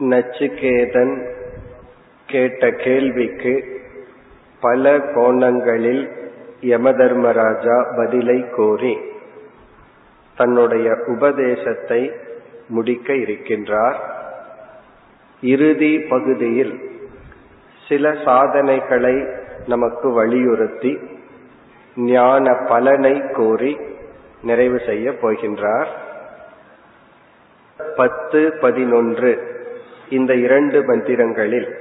நச்சுகேதன் கேட்ட கேள்விக்கு பல கோணங்களில் யமதர்மராஜா பதிலை கோரி தன்னுடைய உபதேசத்தை முடிக்க இருக்கின்றார். இறுதி பகுதியில் சில சாதனைகளை நமக்கு வலியுறுத்தி ஞான பலனை கோரி நிறைவு செய்ய போகின்றார். பத்து பதினொன்று இந்த இரண்டு மந்திரங்களில்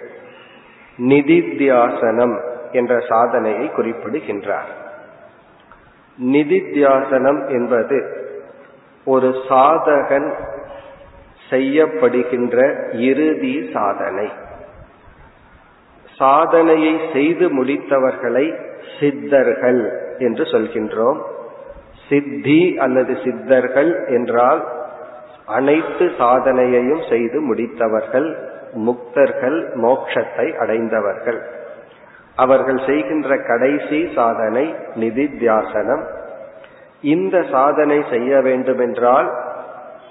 நிதித்தியாசனம் என்ற சாதனையை குறிப்பிடுகின்றார். நிதித்தியாசனம் என்பது ஒரு சாதகன் செய்யப்படுகின்ற இறுதி சாதனை. சாதனையை செய்து முடித்தவர்களை சித்தர்கள் என்று சொல்கின்றோம். சித்தி அல்லது சித்தர்கள் என்றால் அனைத்து சாதனையையும் செய்து முடித்தவர்கள் முக்தர்கள் மோட்சத்தை அடைந்தவர்கள். அவர்கள் செய்கின்ற கடைசி சாதனை நிதித்தியாசனம். இந்த சாதனை செய்ய வேண்டுமென்றால்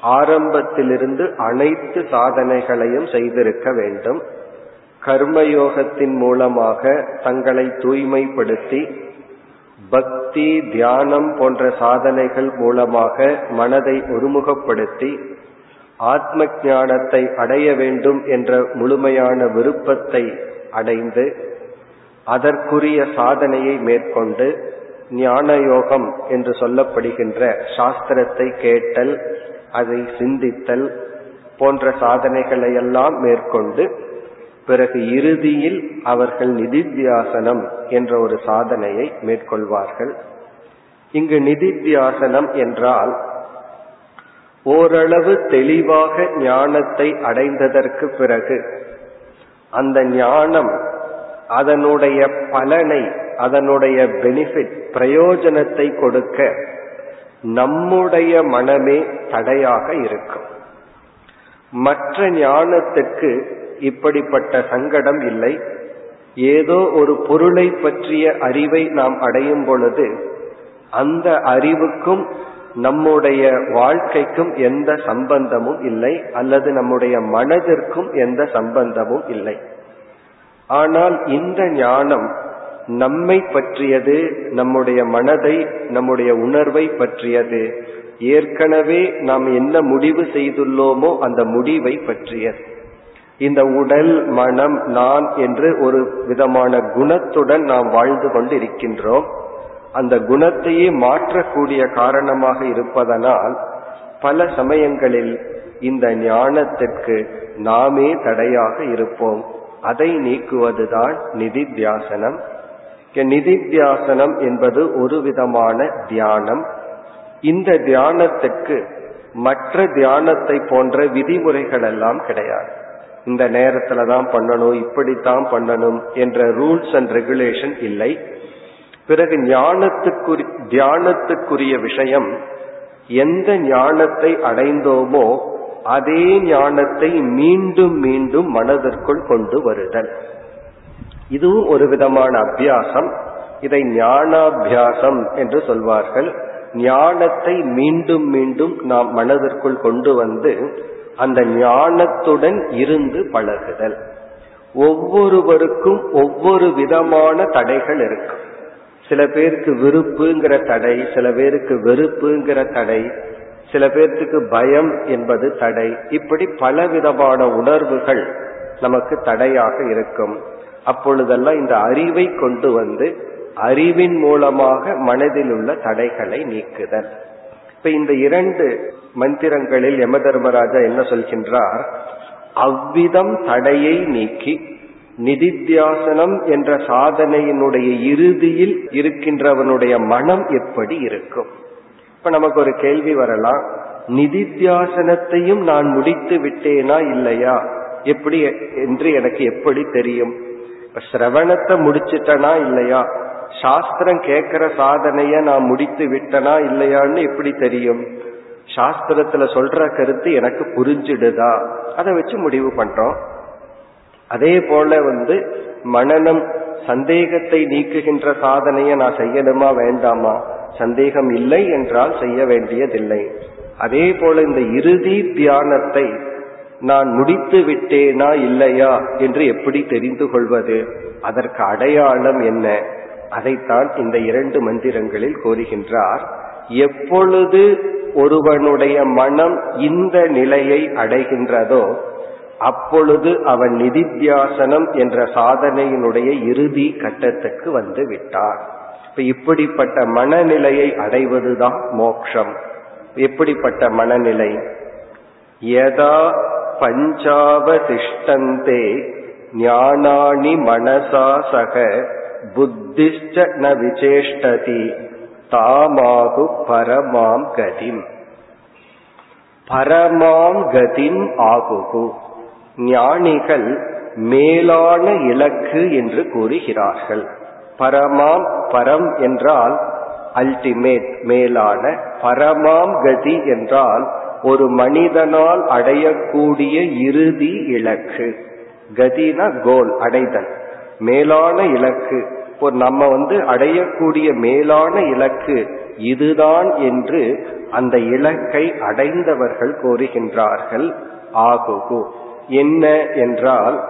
ஆரம்பத்திலிருந்து அனைத்து சாதனைகளையும் செய்திருக்க வேண்டும். கர்மயோகத்தின் மூலமாக தங்களை தூய்மைப்படுத்தி பக்தி தியானம் போன்ற சாதனைகள் மூலமாக மனதை ஒருமுகப்படுத்தி ஆத்ம ஞானத்தை அடைய வேண்டும் என்ற முழுமையான விருப்பத்தை அடைந்து அதற்குரிய சாதனையை மேற்கொண்டு ஞான யோகம் என்று சொல்லப்படுகின்ற சாஸ்திரத்தை கேட்டல் அதை சிந்தித்தல் போன்ற சாதனைகளை எல்லாம் மேற்கொண்டு பிறகு இறுதியில் அவர்கள் நிதித்தியாசனம் என்ற ஒரு சாதனையை மேற்கொள்வார்கள். இங்கு நிதித்தியாசனம் என்றால் ஓரளவு தெளிவாக ஞானத்தை அடைந்ததற்கு பிறகு அந்த ஞானம் அதனுடைய பலனை அதனுடைய பெனிஃபிட் பிரயோஜனத்தை கொடுக்க நம்முடைய மனமே தடையாக இருக்கும். மற்ற ஞானத்துக்கு இப்படிப்பட்ட சங்கடம் இல்லை. ஏதோ ஒரு பொருளை பற்றிய அறிவை நாம் அடையும் பொழுது அந்த அறிவுக்கும் நம்முடைய வாழ்க்கைக்கும் எந்த சம்பந்தமும் இல்லை அல்லது நம்முடைய மனதிற்கும் எந்த சம்பந்தமும் இல்லை. ஆனால் இந்த ஞானம் நம்மை பற்றியது நம்முடைய மனதை நம்முடைய உணர்வை பற்றியது. ஏற்கனவே நாம் என்ன முடிவு செய்துள்ளோமோ அந்த முடிவை பற்றியது. இந்த உடல் மனம் நான் என்று ஒரு விதமான குணத்துடன் நாம் வாழ்ந்து கொண்டு இருக்கின்றோம் அந்த குணத்தையே மாற்றக்கூடிய காரணமாக இருப்பதனால் பல சமயங்களில் இந்த ஞானத்திற்கு நாமே தடையாக இருப்போம். அதை நீக்குவதுதான் நிதித்தியாசனம். நிதித்தியாசனம் என்பது ஒரு விதமான தியானம். இந்த தியானத்துக்கு மற்ற தியானத்தை போன்ற விதிமுறைகள் எல்லாம் கிடையாது. இந்த நேரத்துல தான் பண்ணணும் இப்படித்தான் பண்ணணும் என்ற ரூல்ஸ் அண்ட் ரெகுலேஷன் இல்லை. பிறகு ஞானத்துக்குரிய தியானத்துக்குரிய விஷயம் எந்த ஞானத்தை அடைந்தோமோ அதே ஞானத்தை மீண்டும் மீண்டும் மனதிற்குள் கொண்டு வருதல். இதுவும் ஒரு விதமான அபியாசம். இதை ஞானாபியாசம் என்று சொல்வார்கள். ஞானத்தை மீண்டும் மீண்டும் நாம் மனதிற்குள் கொண்டு வந்து அந்த ஞானத்துடன் இருந்து பழகுதல். ஒவ்வொருவருக்கும் ஒவ்வொரு விதமான தடைகள் இருக்கும் சில பேருக்கு விருப்புங்கிற தடை சில பேருக்கு வெறுப்புங்கிற தடை சில பேர்த்துக்கு பயம் என்பது தடை. இப்படி பலவிதமான உணர்வுகள் நமக்கு தடையாக இருக்கும். அப்பொழுதெல்லாம் இந்த அறிவை கொண்டு வந்து அறிவின் மூலமாக மனதில் உள்ள தடைகளை நீக்குதல். இப்ப இந்த இரண்டு மந்திரங்களில் யம தர்மராஜா என்ன சொல்கின்றார்? அவ்விதம் தடையை நீக்கி நிதித்தியாசனம் என்ற சாதனையினுடைய இறுதியில் இருக்கின்றவனுடைய மனம் எப்படி இருக்கும்? இப்ப நமக்கு ஒரு கேள்வி வரலாம். நிதித்தியாசனத்தையும் நான் முடித்து விட்டேனா இல்லையா? எப்படி என்று எனக்கு எப்படி தெரியும்? இப்ப சிரவணத்தை முடிச்சிட்டனா இல்லையா? சாஸ்திரம் கேட்கிற சாதனைய நான் முடித்து விட்டனா இல்லையான்னு எப்படி தெரியும்? சாஸ்திரத்துல சொல்ற கருத்து எனக்கு புரிஞ்சிடுதா? அதை வச்சு முடிவு பண்றோம். அதே போல வந்து மனநம் சந்தேகத்தை நீக்குகின்ற சாதனையை நான் செய்யணுமா வேண்டாமா? சந்தேகம் இல்லை என்றால் செய்ய வேண்டியதில்லை. அதே போல இந்த இறுதி தியானத்தை நான் முடித்து விட்டேனா இல்லையா என்று எப்படி தெரிந்து கொள்வது? அதற்கு அடையாளம் என்ன? அதைத்தான் இந்த இரண்டு மந்திரங்களில் கோருகின்றார் எப்பொழுது ஒருவனுடைய மனம் இந்த நிலையை அடைகின்றதோ அப்பொழுது அவன் நிதித்தியாசனம் என்ற சாதனையினுடைய இறுதி கட்டத்துக்கு வந்து விட்டார். இப்ப இப்படிப்பட்ட மனநிலையை அடைவதுதான் மோக்ஷம். எப்படிப்பட்ட மனநிலை? யதா பஞ்சாவதிஷ்டந்தே ஞானாணி மனசா சக புத்திஷ்ட ந விசேஷ்டதி தாமாகு பரமாம் கதிம். பரமாம் கதிம் ஆகுகு. ஞானிகள் மேலான இலக்கு என்று கூறுகிறார்கள். பரமாம் பரம் என்றால் அல்டிமேட் மேலான. பரமாம் கதி என்றால் ஒரு மனிதனால் அடையக்கூடிய இறுதி இலக்கு. கதினா கோல் அடைதல். மேலான இலக்கு. இப்போ நம்ம வந்து அடையக்கூடிய மேலான இலக்கு இதுதான் என்று அந்த இலக்கை அடைந்தவர்கள் கோருகின்றார்கள் ஆகுகு. என்ன என்றால்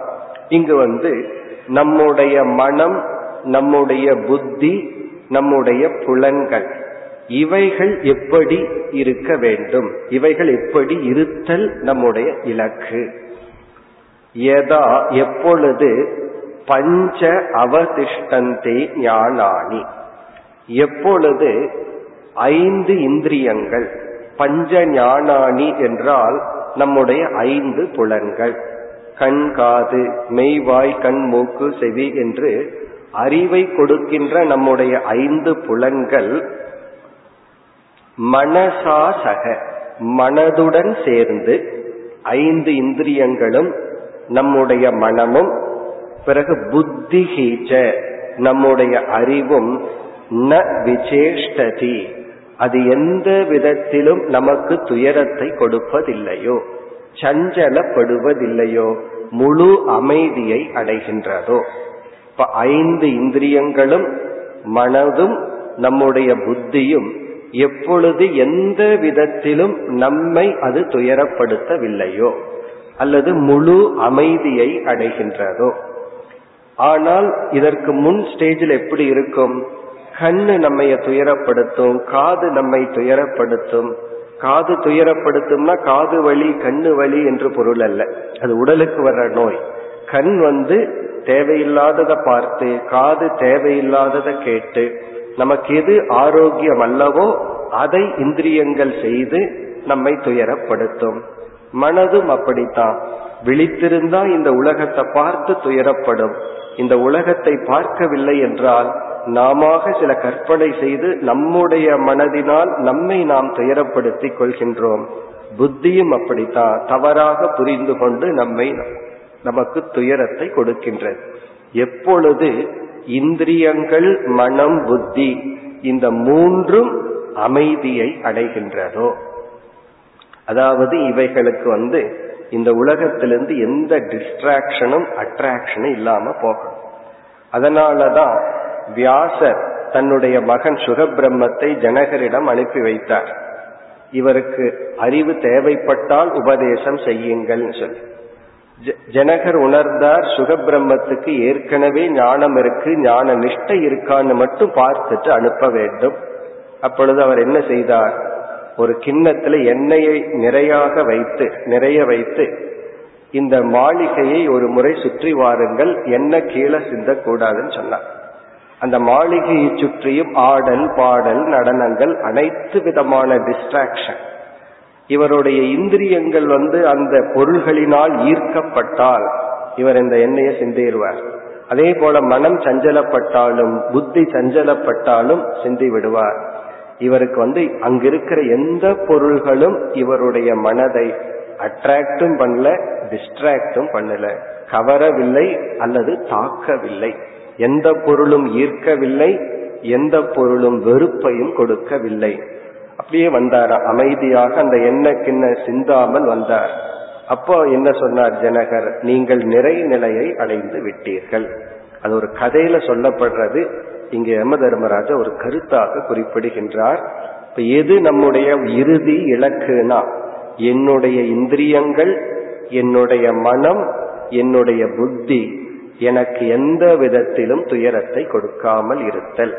இங்கு வந்து நம்முடைய மனம் நம்முடைய புத்தி நம்முடைய புலன்கள் இவைகள் எப்படி இருக்க வேண்டும்? இவைகள் எப்படி இருத்தல் நம்முடைய இலக்கு? எதா எப்பொழுது பஞ்ச அவதிஷ்டந்தே ஞானானி? எப்பொழுது ஐந்து இந்திரியங்கள் பஞ்ச ஞானானி என்றால் நம்முடைய ஐந்து புலன்கள். கண் காது மெய்வாய் கண் மூக்கு செவி என்று அறிவை கொடுக்கின்ற நம்முடைய ஐந்து புலன்கள் மனசா சக மனதுடன் சேர்ந்து ஐந்து இந்திரியங்களும் நம்முடைய மனமும் பிறகு புத்தி ஹீச்ச நம்முடைய அறிவும் ந விசேஷ்டதி. அது எந்த விதத்திலும் நமக்கு துயரத்தை கொடுப்பதில்லையோ சஞ்சலப்படுவதில்லையோ முழு அமைதியை அடைகின்றதோ. இப்ப ஐந்து இந்திரியங்களும் மனதும் நம்முடைய புத்தியும் எப்பொழுது எந்த விதத்திலும் நம்மை அது துயரப்படுத்தவில்லையோ அல்லது முழு அமைதியை அடைகின்றதோ. ஆனால் இதற்கு முன் ஸ்டேஜில் எப்படி இருக்கும்? கண்ணு நம்மை துயரப்படுத்தும் காது நம்மை துயரப்படுத்தும். காது துயரப்படுத்தும்னா காது வலி கண்ணு வலி என்று பொருள் அல்ல. அது உடலுக்கு வர்ற நோய். கண் வந்து தேவையில்லாததை பார்த்து காது தேவையில்லாததை கேட்டு நமக்கு எது ஆரோக்கியம் அல்லவோ அதை இந்திரியங்கள் செய்து நம்மை துயரப்படுத்தும். மனதும் அப்படித்தான். விழித்திருந்தா இந்த உலகத்தை பார்த்து துயரப்படும். இந்த உலகத்தை பார்க்கவில்லை என்றால் நாம சில கற்பனை செய்து நம்முடைய மனதினால் நம்மை நாம் துயரப்படுத்திக் கொள்கின்றோம். புத்தியும் அப்படித்தான் தவறாக புரிந்து கொண்டு நம்மை நமக்கு துயரத்தை கொடுக்கின்றது எப்பொழுது இந்திரியங்கள் மனம் புத்தி இந்த மூன்றும் அமைதியை அடைகின்றதோ? அதாவது இவைகளுக்கு வந்து இந்த உலகத்திலிருந்து எந்த டிஸ்ட்ராக்ஷனும் அட்ராக்ஷனும் இல்லாம போகணும் அதனாலதான் வியாசர் தன்னுடைய மகன் சுகபிரம்மத்தை ஜனகரிடம் அனுப்பி வைத்தார். இவருக்கு அறிவு தேவைப்பட்டால் உபதேசம் செய்யுங்கள் சொல்லி. ஜனகர் உணர்ந்தார் சுகபிரம்மத்துக்கு ஏற்கனவே ஞானம் இருக்கு ஞான நிஷ்டை இருக்கான்னு மட்டும் பார்த்துட்டு அனுப்ப வேண்டும். அப்பொழுது அவர் என்ன செய்தார்? ஒரு கிண்ணத்துல எண்ணெயை நிறையாக வைத்து நிறைய வைத்து இந்த மாளிகையை ஒரு முறை சுற்றி வாருங்கள் எண்ணெய் கீழே சிந்தக்கூடாதுன்னு சொன்னார். அந்த மாளிகையை சுற்றியும் ஆடல் பாடல் நடனங்கள் அனைத்து விதமான டிஸ்ட்ராக்ஷன் இவருடைய இந்திரியங்கள் வந்து அந்த பொருள்களினால் ஈர்க்கப்பட்டால் இவர் இந்த எண்ணெயை சிந்திடுவார். அதே போல மனம் சஞ்சலப்பட்டாலும் புத்தி சஞ்சலப்பட்டாலும் சிந்தி விடுவார். இவருக்கு வந்து அங்கிருக்கிற எந்த பொருள்களும் இவருடைய மனதை அட்ராக்டும் பண்ணல டிஸ்ட்ராக்டும் பண்ணல. கவரவில்லை அல்லது தாக்கவில்லை. எந்த பொருளும் ஈர்க்கவில்லை எந்த பொருளும் வெறுப்பையும் கொடுக்கவில்லை. அப்படியே வந்தார் அமைதியாக அந்த எண்ண கிண்ண சிந்தாமல் வந்தார். அப்போ என்ன சொன்னார் ஜனகர் நீங்கள் நிறை நிலையை அடைந்து விட்டீர்கள். அது ஒரு கதையில சொல்லப்படுறது. இங்கே யம தர்மராஜா ஒரு கருத்தாக குறிப்பிடுகின்றார். இப்ப எது நம்முடைய இறுதி இலக்குனா? என்னுடைய இந்திரியங்கள் என்னுடைய மனம் என்னுடைய புத்தி எனக்கு எந்த விதத்திலும் துயரத்தை கொடுக்காமல் இருத்தல்.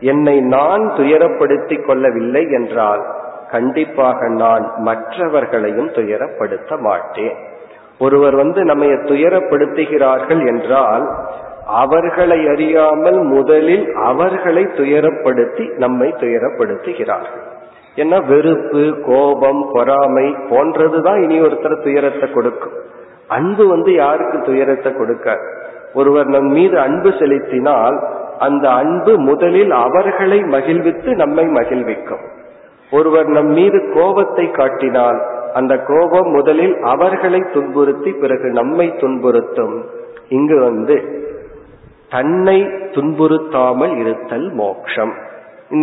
என்னை நான் துயரப்படுத்திக் கொள்ளவில்லை என்றால் கண்டிப்பாக நான் மற்றவர்களையும் துயரப்படுத்த மாட்டேன். ஒருவர் வந்து நம்மை துயரப்படுத்துகிறார்கள் என்றால் அவர்களை அறியாமல் முதலில் அவர்களை துயரப்படுத்தி நம்மை துயரப்படுத்துகிறார்கள். ஏன்னா வெறுப்பு கோபம் பொறாமை போன்றதுதான் இனி ஒருத்தர் துயரத்தை கொடுக்கும். அன்பு வந்து யாருக்கு துயரத்தை கொடுக்காது. ஒருவர் நம் மீது அன்பு செலுத்தினால் அந்த அன்பு முதலில் அவர்களை மகிழ்வித்து நம்மை மகிழ்விக்கும். ஒருவர் நம் மீது கோபத்தை காட்டினால் அந்த கோபம் முதலில் அவர்களை துன்புறுத்தி பிறகு நம்மை துன்புறுத்தும். இங்கு வந்து தன்னை துன்புறுத்தாமல் இருத்தல் மோக்ஷம்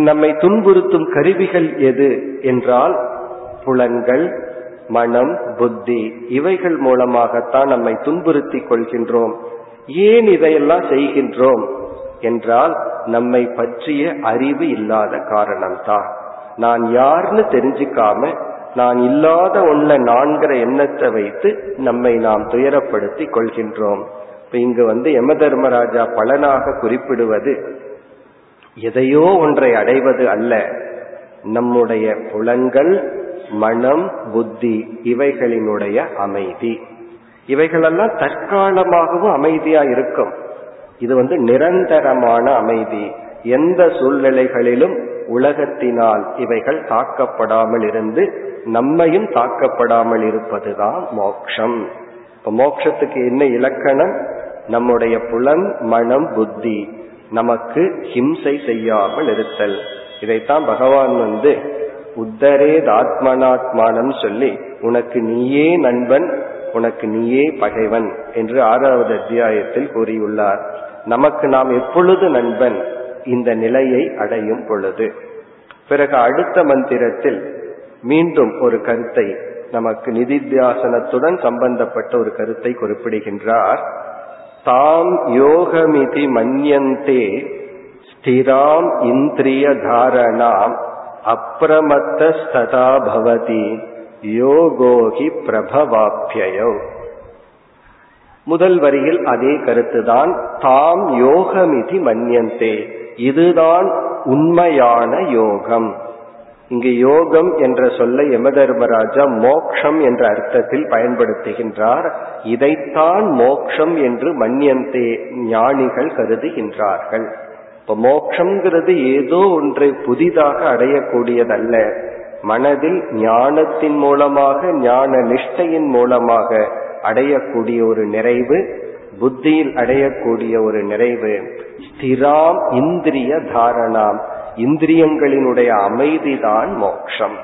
நம்மை துன்புறுத்தும் கருவிகள் எது என்றால் புலன்கள் மனம் புத்தி இவைகள் மூலமாகத்தான் நம்மை துன்புறுத்திக் கொள்கின்றோம். ஏன் இதையெல்லாம் செய்கின்றோம்? என்றால் நம்மை பற்றிய அறிவு இல்லாத காரணம்தான். நான் யாருன்னு தெரிஞ்சுக்காம நான் இல்லாத ஒன்ன நான்கிற எண்ணத்தை வைத்து நம்மை நாம் துயரப்படுத்திக் கொள்கின்றோம். இப்ப இங்கு வந்து யம தர்மராஜா பலனாக குறிப்பிடுவது எதையோ ஒன்றை அடைவது அல்ல. நம்முடைய புலன்கள் மனம் புத்தி இவைகளினுடைய அமைதி. இவைகளெல்லாம் தற்காலமாகவும் அமைதியா இருக்கும். இது வந்து நிரந்தரமான அமைதி. எந்த சூழ்நிலைகளிலும் உலகத்தினால் இவைகள் தாக்கப்படாமல் இருந்து நம்மையும் தாக்கப்படாமல் இருப்பதுதான் மோக்ஷம். இப்ப மோக்ஷத்துக்கு என்ன இலக்கணம்? நம்முடைய புலன் மனம் புத்தி நமக்கு ஹிம்சை செய்யாமல் இருத்தல். இதைத்தான் பகவான் வந்து உத்தரேதாத்மனாத்மானம் சொல்லி உனக்கு நீயே நண்பன் உனக்கு நீயே பகைவன் என்று ஆறாவது அத்தியாயத்தில் கூறியுள்ளார். நமக்கு நாம் எப்பொழுது நண்பன்? இந்த நிலையை அடையும் பொழுது. பிறகு அடுத்த மந்திரத்தில் மீண்டும் ஒரு கருத்தை நமக்கு நிதித்தியாசனத்துடன் சம்பந்தப்பட்ட ஒரு கருத்தை குறிப்பிடுகின்றார். தாம் யோகமிதி மன்யந்தே ஸ்திராம் இந்திரிய தாரணாம் அப்பிரமத்தஸ்ததா பவதி. யோகோகி பிரபவாப்பியோ முதல் வரியில் அதே கருத்துதான் தாம் யோகமிதி மன்யந்தே இதுதான் உண்மையான யோகம். இங்கு யோகம் என்ற சொல்லை யமதர்மராஜா மோக்ஷம் என்ற அர்த்தத்தில் பயன்படுத்துகின்றார். இதைத்தான் மோக்ஷம் என்று மன்யந்தே ஞானிகள் கருதுகின்றார்கள். இப்ப மோக்ஷங்கிறது ஏதோ ஒன்றை புதிதாக அடையக்கூடியதல்ல. மனதில் ஞானத்தின் மூலமாக ஞான நிஷ்டையின் மூலமாக அடையக்கூடிய ஒரு நிறைவு புத்தியில் அடையக்கூடிய ஒரு நிறைவு. ஸ்திராம் இந்திரிய தாரணாம். இந்திரியங்களினுடைய அமைதிதான் மோட்சம்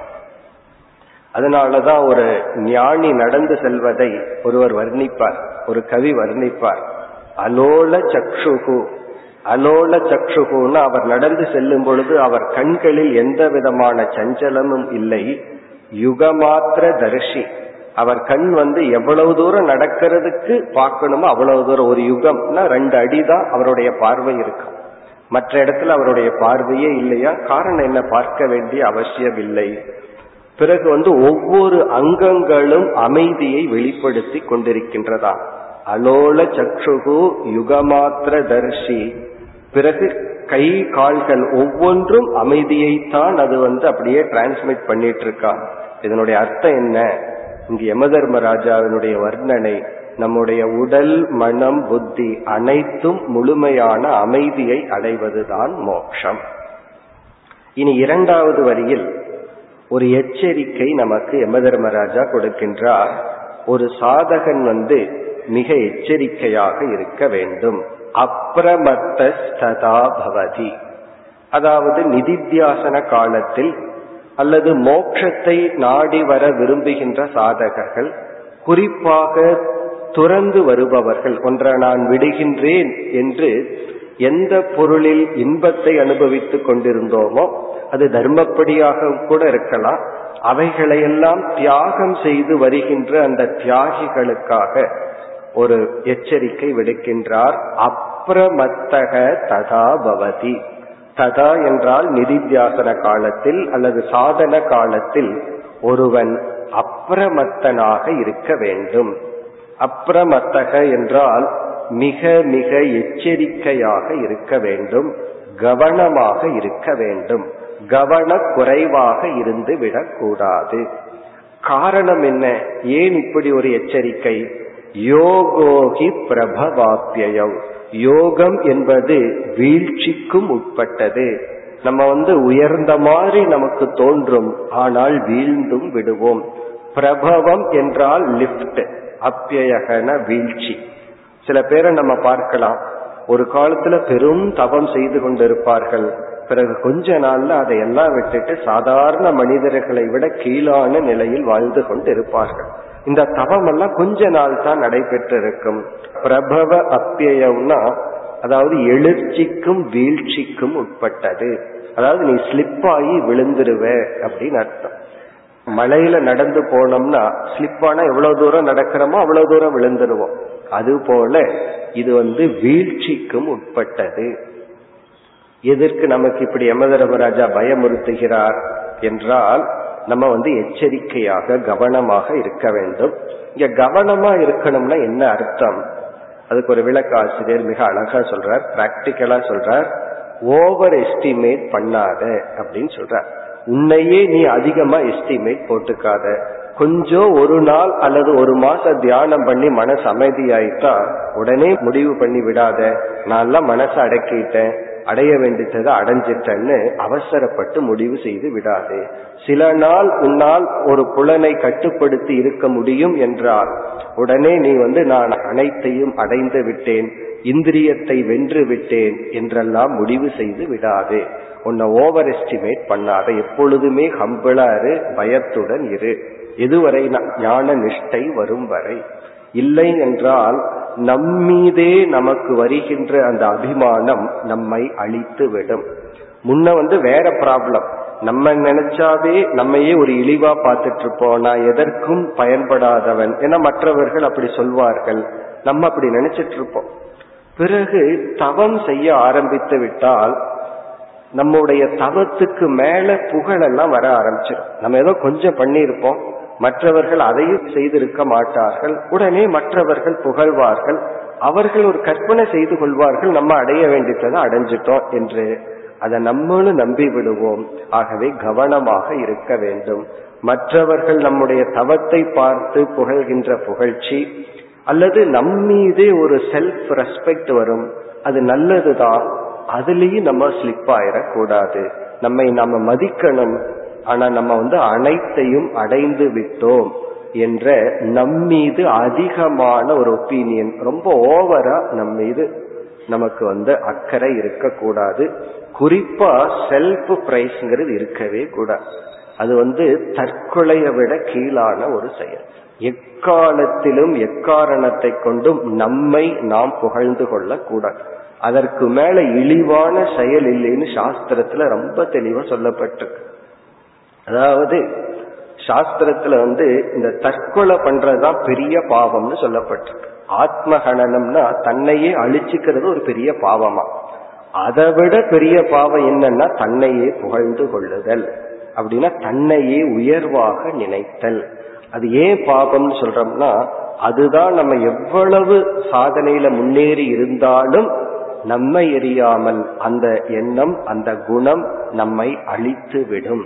அதனாலதான் ஒரு ஞானி நடந்து செல்வதை ஒருவர் வர்ணிப்பார் ஒரு கவி வர்ணிப்பார். அலோல சக்ஷுகு அலோல சக்ஷுகுன்னு அவர் நடந்து செல்லும் பொழுது அவர் கண்களில் எந்த விதமான சஞ்சலமும் இல்லை. யுகமாத்திர தரிசி. அவர் கண் வந்து எவ்வளவு தூரம் நடக்கிறதுக்கு பார்க்கணுமோ அவ்வளவு தூரம் ஒரு யுகம்னா ரெண்டு அடி தான் அவருடைய பார்வை இருக்கும். மற்ற இடத்துல அவருடைய பார்வையே இல்லையா? காரணம் என்ன? பார்க்க வேண்டிய அவசியம் இல்லை. பிறகு வந்து ஒவ்வொரு அங்கங்களும் அமைதியை வெளிப்படுத்தி கொண்டிருக்கின்றதா? அலோல சக்ஷுகு யுகமாத்திர தர்ஷி பிறகு கை கால்கள் ஒவ்வொன்றும் அமைதியைத்தான் அது வந்து அப்படியே டிரான்ஸ்மிட் பண்ணிட்டு இருக்கா இதனுடைய அர்த்தம் என்ன? இங்கு யமதர்மராஜாவினுடைய வர்ணனை நம்முடைய உடல் மனம் புத்தி அனைத்தும் முழுமையான அமைதியை அடைவதுதான் மோட்சம் இனி இரண்டாவது வரியில் ஒரு எச்சரிக்கை நமக்கு யமதர்மராஜா கொடுக்கின்றார். ஒரு சாதகன் வந்து மிக எச்சரிக்கையாக இருக்க வேண்டும். அப்பிரமத்ததா பவதி. அதாவது நிதித்தியாசன காலத்தில் அல்லது மோட்சத்தை நாடி வர விரும்புகின்ற சாதகர்கள் குறிப்பாக துறந்து வருபவர்கள் ஒன்றை நான் விடுகின்றேன் என்று எந்த பொருளில் இன்பத்தை அனுபவித்துக் கொண்டிருந்தோமோ அது தர்மப்படியாக கூட இருக்கலாம். அவைகளையெல்லாம் தியாகம் செய்து வருகின்ற அந்த தியாகிகளுக்காக ஒரு எச்சரிக்கை விடுக்கின்றார். அப்பிரமத்தக ததா பவதி. ததா என்றால் நிதித்தியாசன காலத்தில் அல்லது சாதன காலத்தில் ஒருவன் அப்ரமத்தனாக இருக்க வேண்டும். அப்ரமத்தக என்றால் மிக மிக எச்சரிக்கையாக இருக்க வேண்டும். கவனமாக இருக்க வேண்டும். கவன குறைவாக இருந்து விடக்கூடாது. காரணம் என்ன? ஏன் இப்படி ஒரு எச்சரிக்கை? யோகோகி பிரபவாப்பியம் யோகம் என்பது வீழ்ச்சிக்கும் உட்பட்டது. நம்ம வந்து உயர்ந்த மாதிரி நமக்கு தோன்றும் ஆனால் வீழ்ந்தும் விடுவோம். பிரபவம் என்றால் லிப்ட் அப்பியகன வீழ்ச்சி. சில பேரை நம்ம பார்க்கலாம். ஒரு காலத்துல பெரும் தவம் செய்து கொண்டிருப்பார்கள். பிறகு கொஞ்ச நாள்ல அதையெல்லாம் விட்டுட்டு சாதாரண மனிதர்களை விட கீழான நிலையில் வாழ்ந்து கொண்டு இருப்பார்கள் இந்த தவம் எல்லாம் கொஞ்ச நாள் தான் நடைபெற்று இருக்கும் பிரபவ அப்பியம்னா அதாவது எழுச்சிக்கும் வீழ்ச்சிக்கும் உட்பட்டது. அதாவது நீ ஸ்லிப் ஆகி விழுந்துருவ அப்படின்னு அர்த்தம். மலையில நடந்து போனோம்னா ஸ்லிப் ஆனா எவ்வளவு தூரம் நடக்கிறோமோ அவ்வளவு தூரம் விழுந்துருவோம். அது போல இது வந்து வீழ்ச்சிக்கும் உட்பட்டது. எதற்கு நமக்கு இப்படி யமதரமராஜா பயமுறுத்துகிறார் என்றால் நம்ம வந்து எச்சரிக்கையாக கவனமாக இருக்க வேண்டும். இங்க கவனமா இருக்கணும்னா என்ன அர்த்தம்? அதுக்கு ஒரு விளக்க ஆசிரியர் மிக அழகா சொல்றார் பிராக்டிக்கலா சொல்றார். ஓவர் எஸ்டிமேட் பண்ணாத அப்படின்னு சொல்றார். உன்னையே நீ அதிகமா எஸ்டிமேட் போட்டுக்காத. கொஞ்சம் ஒரு நாள் அல்லது ஒரு மாசம் தியானம் பண்ணி மனசு அமைதியாயிட்டா உடனே முடிவு பண்ணி விடாத. நான் மனசை அடக்கிட்டேன். அடைய வேண்டியதை அடைஞ்சிட்டேன்னு அவசரப்பட்டு முடிவு செய்து விடாது. சில நாள் உன்னால் ஒரு புலனை கட்டுப்படுத்தி இருக்க முடியும் என்றால் உடனே நீ வந்து நான் அனைத்தையும் அடைந்து விட்டேன் இந்திரியத்தை வென்று விட்டேன் என்றெல்லாம் முடிவு செய்து விடாது. உன்னை ஓவர் எஸ்டிமேட் பண்ணாத. எப்பொழுதுமே ஹம்பிளாரு பயத்துடன் இரு. எதுவரை ஞான நிஷ்டை வரும் வரை. இல்லை என்றால் நம்மீதே நமக்கு வருகின்ற அந்த அபிமானம் நம்மை அழித்து விடும் முன்ன வந்து வேற ப்ராப்ளம் நம்ம நினைச்சாவே நம்மையே ஒரு இழிவா பார்த்துட்டு இருப்போம் நான் எதற்கும் பயன்படாதவன் ஏன்னா மற்றவர்கள் அப்படி சொல்வார்கள். நம்ம அப்படி நினைச்சிட்டு இருப்போம் பிறகு தவம் செய்ய ஆரம்பித்து விட்டால் நம்முடைய தவத்துக்கு மேல புகழெல்லாம் வர ஆரம்பிச்சிடும் நம்ம ஏதோ கொஞ்சம் பண்ணியிருப்போம். மற்றவர்கள் அதையும் செய்திருக்க மாட்டார்கள். உடனே மற்றவர்கள் புகழ்வார்கள். அவர்கள் ஒரு கற்பனை செய்து கொள்வார்கள். நம்ம அடைய வேண்டியதை அடைஞ்சிட்டோம் என்று. அதை நம்மளும் நம்பி விடுவோம். ஆகவே கவனமாக இருக்க வேண்டும். மற்றவர்கள் நம்முடைய தவத்தை பார்த்து புகழ்கின்ற புகழ்ச்சி அல்லது நம்மீதே ஒரு செல்ஃப் ரெஸ்பெக்ட் வரும். அது நல்லதுதான். அதுலேயும் நம்ம ஸ்லிப் ஆயிடக்கூடாது. நம்மை நாம மதிக்கணும். ஆனா நம்ம வந்து அனைத்தையும் அடைந்து விட்டோம் என்ற நம்மீது அதிகமான ஒரு ஒப்பீனியன் ரொம்ப ஓவரா நம்மீது நமக்கு வந்து அக்கறை இருக்கக்கூடாது. குறிப்பா செல்ஃப் பிரைஸ்ங்கிறது இருக்கவே கூடாது. அது வந்து தற்கொலையை விட கீழான ஒரு செயல். எக்காலத்திலும் எக்காரணத்தை கொண்டும் நம்மை நாம் புகழ்ந்து கொள்ள கூடாது அதற்கு மேல இழிவான செயல் இல்லைன்னு சாஸ்திரத்துல ரொம்ப தெளிவா சொல்லப்பட்டிருக்கு. அதாவது சாஸ்திரத்துல வந்து இந்த தற்கொலை பண்றதுதான் பெரிய பாவம்னு சொல்லப்பட்டிருக்கு. ஆத்மகணனம்னா தன்னையே அழிச்சுக்கிறது ஒரு பெரிய பாவமா. அதை விட பெரிய பாவம் என்னன்னா தன்னையே புகழ்ந்து கொள்ளுதல். அப்படின்னா தன்னையே உயர்வாக நினைத்தல். அது ஏன் பாவம்னு சொல்றோம்னா அதுதான் நம்ம எவ்வளவு சாதனையில முன்னேறி இருந்தாலும் நம்மை எரியாமல் அந்த எண்ணம் அந்த குணம் நம்மை அழித்து விடும்.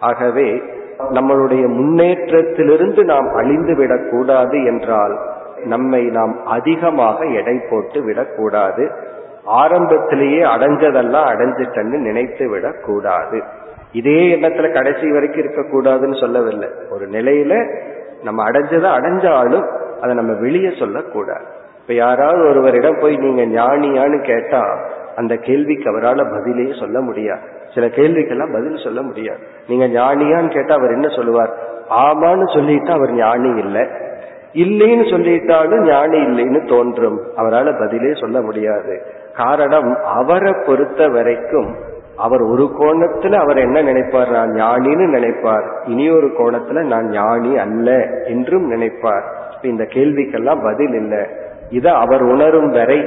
ஆகவே நம்மளுடைய முன்னேற்றத்திலிருந்து நாம் அழிந்து விடக்கூடாது என்றால் நம்மை நாம் அதிகமாக எடை போட்டு விடக்கூடாது. ஆரம்பத்திலேயே அடைஞ்சதெல்லாம் அடைஞ்சிட்டன்னு நினைத்து விடக்கூடாது. இதே எண்ணத்துல கடைசி வரைக்கும் இருக்கக்கூடாதுன்னு சொல்லவில்லை. ஒரு நிலையில நம்ம அடைஞ்சதை அடைஞ்சாலும் அதை நம்ம வெளியே சொல்லக்கூடாது. இப்ப யாராவது ஒருவரிடம் போய் நீங்க ஞானியான்னு கேட்டா அந்த கேள்விக்கு அவரால் பதிலே சொல்ல முடியாது. சில கேள்விக்கெல்லாம் பதில் சொல்ல முடியாது. நீங்க ஞானியான்னு கேட்டா அவர் என்ன சொல்லுவார்? ஆமான்னு சொல்லிட்டா அவர் ஞானி இல்லை. இல்லைன்னு சொல்லிட்டாலும் ஞானி இல்லைன்னு தோன்றும். அவரால் பதிலே சொல்ல முடியாது. காரணம் அவரை பொறுத்த வரைக்கும் அவர் ஒரு கோணத்துல அவர் என்ன நினைப்பார்? நான் ஞானின்னு நினைப்பார். இனி ஒரு கோணத்துல நான் ஞானி அல்ல என்றும் நினைப்பார். இந்த கேள்விக்கெல்லாம் பதில் இல்லை. இதை அவர் உணரும் வரை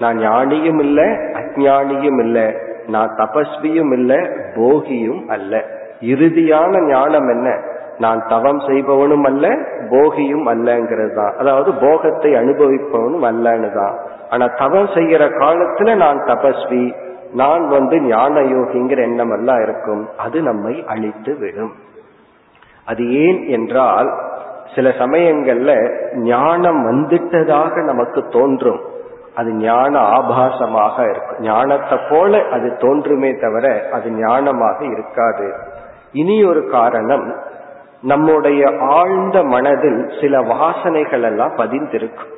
நான் ஞானியும் இல்லை அஜானியும் இல்லை. நான் தபஸ்வியும் இல்ல போகியும் அல்ல. இறுதியான ஞானம் என்ன? நான் தவம் செய்பவனும் அல்ல போகியும் அல்லங்கிறது தான் அதாவது போகத்தை அனுபவிப்பவனும் அல்லன்னு தான் ஆனா தவம் செய்யற காலத்துல நான் தபஸ்வி நான் வந்து ஞான யோகிங்கிற எண்ணம் எல்லாம் இருக்கும். அது நம்மை அழித்து விடும். அது ஏன் என்றால் சில சமயங்கள்ல ஞானம் வந்துட்டதாக நமக்கு தோன்றும். அது ஞான ஆபாசமாக இருக்கும் ஞானத்தை போல அது தோன்றுமே தவிர அது ஞானமாக இருக்காது. இனி ஒரு காரணம் நம்முடைய ஆழ்ந்த மனதில் சில வாசனைகள் எல்லாம் பதிந்திருக்கும்.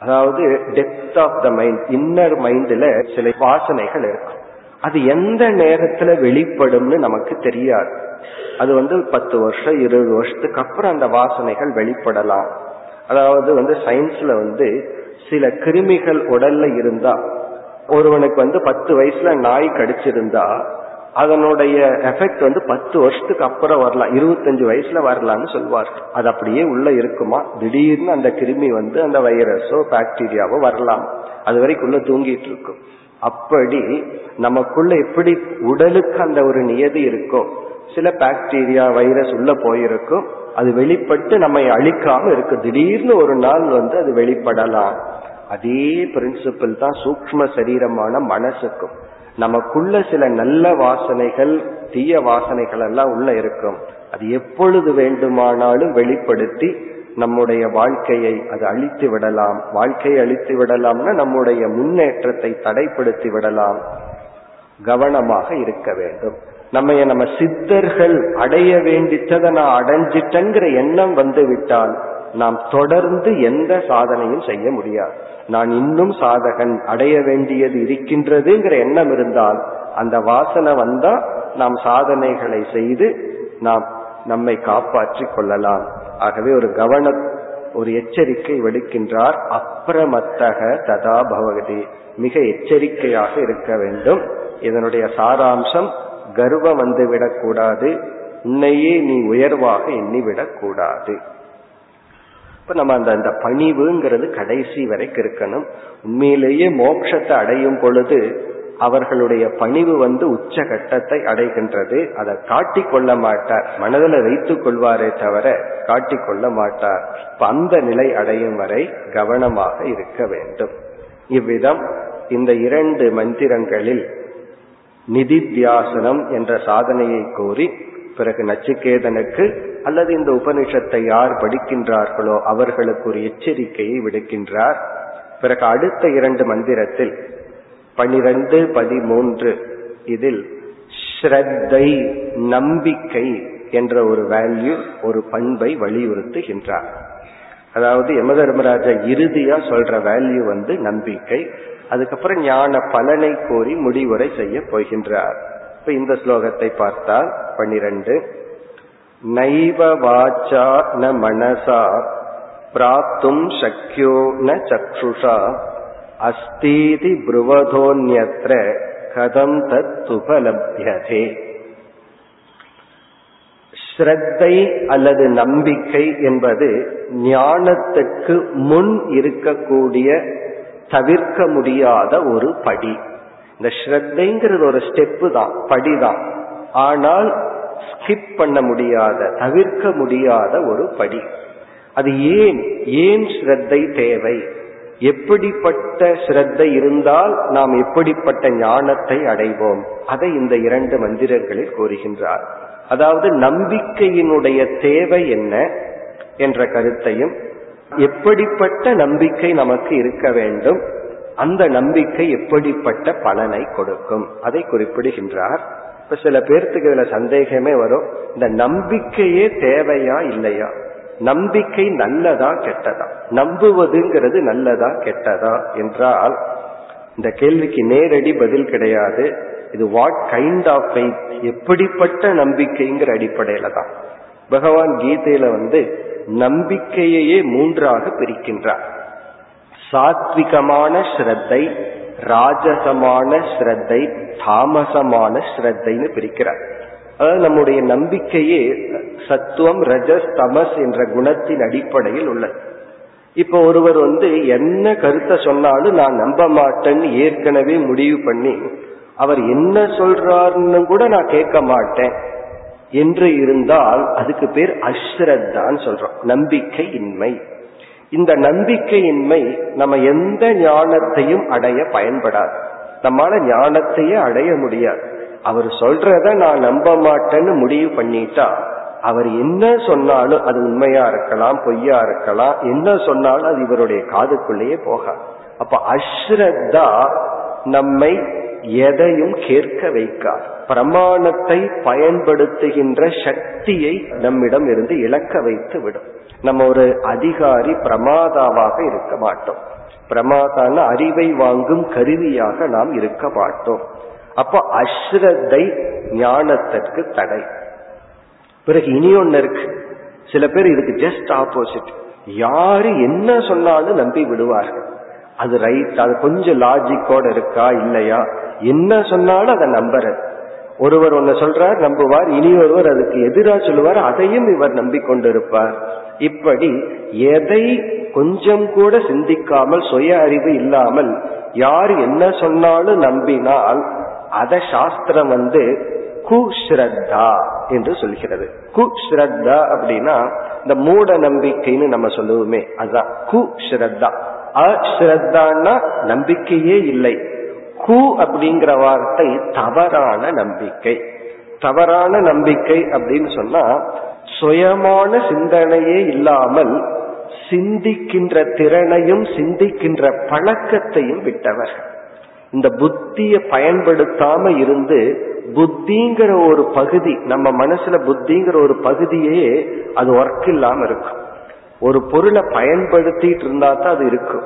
அதாவது depth of the mind inner மைண்ட்ல சில வாசனைகள் இருக்கும் அது எந்த நேரத்துல வெளிப்படும்னு நமக்கு தெரியாது. அது வந்து பத்து வருஷம் இருபது வருஷத்துக்கு அப்புறம் அந்த வாசனைகள் வெளிப்படலாம். அதாவது வந்து சயின்ஸ்ல வந்து சில கிருமிகள் உடல்ல இருந்தா ஒருவனுக்கு வந்து பத்து வயசுல நாய் கடிச்சிருந்தா அதனுடைய எஃபெக்ட் வந்து பத்து வருஷத்துக்கு அப்புறம் வரலாம். இருபத்தஞ்சு வயசுல வரலாம்னு சொல்வார் அது அப்படியே உள்ள இருக்குமா? திடீர்னு அந்த கிருமி வந்து அந்த வைரஸோ பாக்டீரியாவோ வரலாம். அது வரைக்கும் உள்ள தூங்கிட்டு இருக்கும். அப்படி நமக்குள்ள எப்படி உடலுக்கு அந்த ஒரு நியதி இருக்கோ சில பாக்டீரியா வைரஸ் உள்ள போயிருக்கும். அது வெளிப்பட்டு நம்மை அழிக்காம இருக்கு. திடீர்னு ஒரு நாள் வந்து அது வெளிப்படலாம். அதே பிரின்சிபிள் தான் சூக்ம சரீரமான மனசுக்கும். நமக்குள்ள சில நல்ல வாசனைகள் தீய வாசனைகள் எல்லாம் உள்ள இருக்கும். அது எப்பொழுது வேண்டுமானாலும் வெளிப்படுத்தி நம்முடைய வாழ்க்கையை அது அழித்து விடலாம். வாழ்க்கையை அழித்து விடலாம்னா நம்முடைய முன்னேற்றத்தை தடைப்படுத்தி விடலாம். கவனமாக இருக்க வேண்டும். நம்ம நம்ம சித்தர்கள் அடைய வேண்டித்ததை நான் அடைஞ்சிட்டங்கிற எண்ணம் வந்து விட்டால் நாம் தொடர்ந்து எந்த சாதனையும் செய்ய முடியாது. நான் இன்னும் சாதகன் அடைய வேண்டியது இருக்கின்றதுங்கிற எண்ணம் இருந்தால் அந்த வாசனை வந்தா நாம் சாதனைகளை செய்து நாம் நம்மை காப்பாற்றி கொள்ளலாம். ஆகவே ஒரு கவன ஒரு எச்சரிக்கை விடுக்கின்றார். அப்புறமத்தக ததா பகவதி. மிக எச்சரிக்கையாக இருக்க வேண்டும். இதனுடைய சாராம்சம் கர்வம் வந்து விடக்கூடாது உன்னையே நீ உயர்வாக எண்ணிவிடக் கூடாது இப்ப நம்ம அந்த அந்த பணிவுங்கிறது கடைசி வரைக்கும் இருக்கணும். உண்மையிலேயே மோட்சத்தை அடையும் பொழுது அவர்களுடைய பணிவு வந்து உச்ச கட்டத்தை அடைகின்றது. அதை காட்டிக்கொள்ள மாட்டார். மனதில் வைத்துக் கொள்வாரே தவிர காட்டிக் கொள்ள மாட்டார். இப்ப அந்த நிலை அடையும் வரை கவனமாக இருக்க வேண்டும். இவ்விதம் இந்த இரண்டு மந்திரங்களில் நிதித்தியாசனம் என்ற சாதனையை கூறி பிறகு நச்சிகேதனுக்கு அல்லது இந்த உபனிஷத்தை யார் படிக்கின்றார்களோ அவர்களுக்கு ஒரு எச்சரிக்கையை விடுக்கின்றார். பிறகு அடுத்த இரண்டு மந்திரத்தில் பனிரெண்டு பதிமூன்று இதில் ஸ்ரத்தை நம்பிக்கை என்ற ஒரு வேல்யூ ஒரு பண்பை வலியுறுத்துகின்றார். அதாவது யம தர்மராஜா இறுதியா சொல்ற வேல்யூ வந்து நம்பிக்கை. அதுக்கப்புறம் ஞான பலனை கோரி முடிவுரை செய்ய போகின்றார். இப்ப இந்த ஸ்லோகத்தை பார்த்தால் பன்னிரண்டு நைவ வாச்சா ந மனசா பிராப்தும் சக்கியோ ந சக்ஷுஷா அஸ்தீதி புருவதோன்யத்ர கதம் தத் உபலபியதே ஸ்ரத்தை அல்லது நம்பிக்கை என்பது ஞானத்துக்கு முன் இருக்கக்கூடிய தவிர்க்க முடியாத ஒரு படி. இந்த ஸ்ரத்தைங்கிறது ஒரு ஸ்டெப்பு தான் படிதான். ஆனால் ஸ்கிப் பண்ண முடியாத தவிர்க்க முடியாத ஒரு படி. அது ஏன்? ஏன் ஸ்ரத்தை தேவை? எப்படிப்பட்ட ஸ்ரத்தை இருந்தால் நாம் எப்படிப்பட்ட ஞானத்தை அடைவோம்? அதை இந்த இரண்டு மந்திரங்களில் கூறுகின்றார். அதாவது நம்பிக்கையினுடைய தேவை என்ன என்ற கருத்தையும் எப்படிப்பட்ட நம்பிக்கை நமக்கு இருக்க வேண்டும் அந்த நம்பிக்கை எப்படிப்பட்ட பலனை கொடுக்கும்? அதை குறிப்பிடுகின்றார். இப்ப சில பேர்த்துக்கு இதுல சந்தேகமே வரும். இந்த நம்பிக்கையே தேவையா இல்லையா? நம்பிக்கை நல்லதா கெட்டதா? நம்புவதுங்கிறது நல்லதா கெட்டதா என்றால் இந்த கேள்விக்கு நேரடி பதில் கிடையாது. இது வாட் கைண்ட் ஆஃப் ஃபெய்த் எப்படிப்பட்ட நம்பிக்கைங்கிற அடிப்படையில தான். பகவான் கீதையில வந்து நம்பிக்கையையே மூன்றாக பிரிக்கின்றார். சாத்விகமான ஸ்ரத்தை ராஜசமான ஸ்ரத்தை தாமசமான ஸ்ரத்தைன்னு பிரிக்கிறார். அதாவது நம்முடைய நம்பிக்கையே சத்துவம் ரஜஸ் தமஸ் என்ற குணத்தின் அடிப்படையில் உள்ளது. இப்ப ஒருவர் வந்து என்ன கருத்தை சொன்னாலும் நான் நம்ப மாட்டேன்னு ஏற்கனவே முடிவு பண்ணி அவர் என்ன சொல்றாருன்னு கூட நான் கேட்க மாட்டேன். என்று இருந்தால் அதுக்கு பேர் அஸ்ரத்தான்னு சொல்றோம். நம்பிக்கை இன்மை இந்த நம்பிக்கையின்மை நம்ம எந்த ஞானத்தையும் அடைய பயன்படாது. நம்மால ஞானத்தையே அடைய முடியாது. அவர் சொல்றத நான் நம்ப மாட்டேன்னு முடிவு பண்ணிட்டா அவர் என்ன சொன்னாலும் அது உண்மையா இருக்கலாம் பொய்யா இருக்கலாம் என்ன சொன்னாலும் அது இவருடைய காதுக்குள்ளேயே போகாது. அப்ப அஸ்ரத்தா நம்மை எதையும் கேட்க வைக்காது. பிரமாணத்தை பயன்படுத்துகின்ற சக்தியை நம்மிடம் இருந்து இழக்க வைத்து விடும். நம்ம ஒரு அதிகாரி பிரமாதாவாக இருக்க மாட்டோம். பிரமாதான அறிவை வாங்கும் கருவியாக நாம் இருக்க மாட்டோம். அப்போ அஸ்ரத்தை ஞானத்திற்கு தடை. பிறகு இனி ஒன்னு இருக்கு. சில பேர் இதுக்கு ஜஸ்ட் ஆப்போசிட் யாரு என்ன சொன்னாலும் நம்பி விடுவார்கள். அது ரைட் அது கொஞ்சம் லாஜிக்கோட இருக்கா இல்லையா? என்ன சொன்னாலும் அதை நம்புறது. ஒருவர் ஒன்னு சொல்றார் நம்புவார் இனி ஒருவர் அதுக்கு எதிராக சொல்லுவார் அதையும் இவர் நம்பிக்கொண்டிருப்பார். இப்படி எதை கொஞ்சம் கூட சிந்திக்காமல் சுய அறிவு இல்லாமல் யார் என்ன சொன்னாலும் நம்பினால் அத சாஸ்திரம் வந்து குஸ்ரத்தா என்று சொல்கிறது. குஸ்ரத்தா அப்படின்னா இந்த மூட நம்பிக்கைன்னு நம்ம சொல்லுவோமே அதுதான் குஸ்ரத்தா அஸ்ரத்தான்னா நம்பிக்கையே இல்லை. கு அப்படிங்கிற வார்த்தை தவறான நம்பிக்கை. தவறான நம்பிக்கை அப்படின்னு சொன்னா சுயமான சிந்தனையே இல்லாமல் சிந்திக்கின்ற திறனையும் சிந்திக்கின்ற பழக்கத்தையும் விட்டவர் இந்த புத்தியை பயன்படுத்தாம இருந்து புத்திங்கிற ஒரு பகுதி நம்ம மனசுல புத்திங்கிற ஒரு பகுதியே அது ஒர்க் இல்லாம இருக்கும். ஒரு பொருளை பயன்படுத்திட்டு இருந்தா தான் அது இருக்கும்.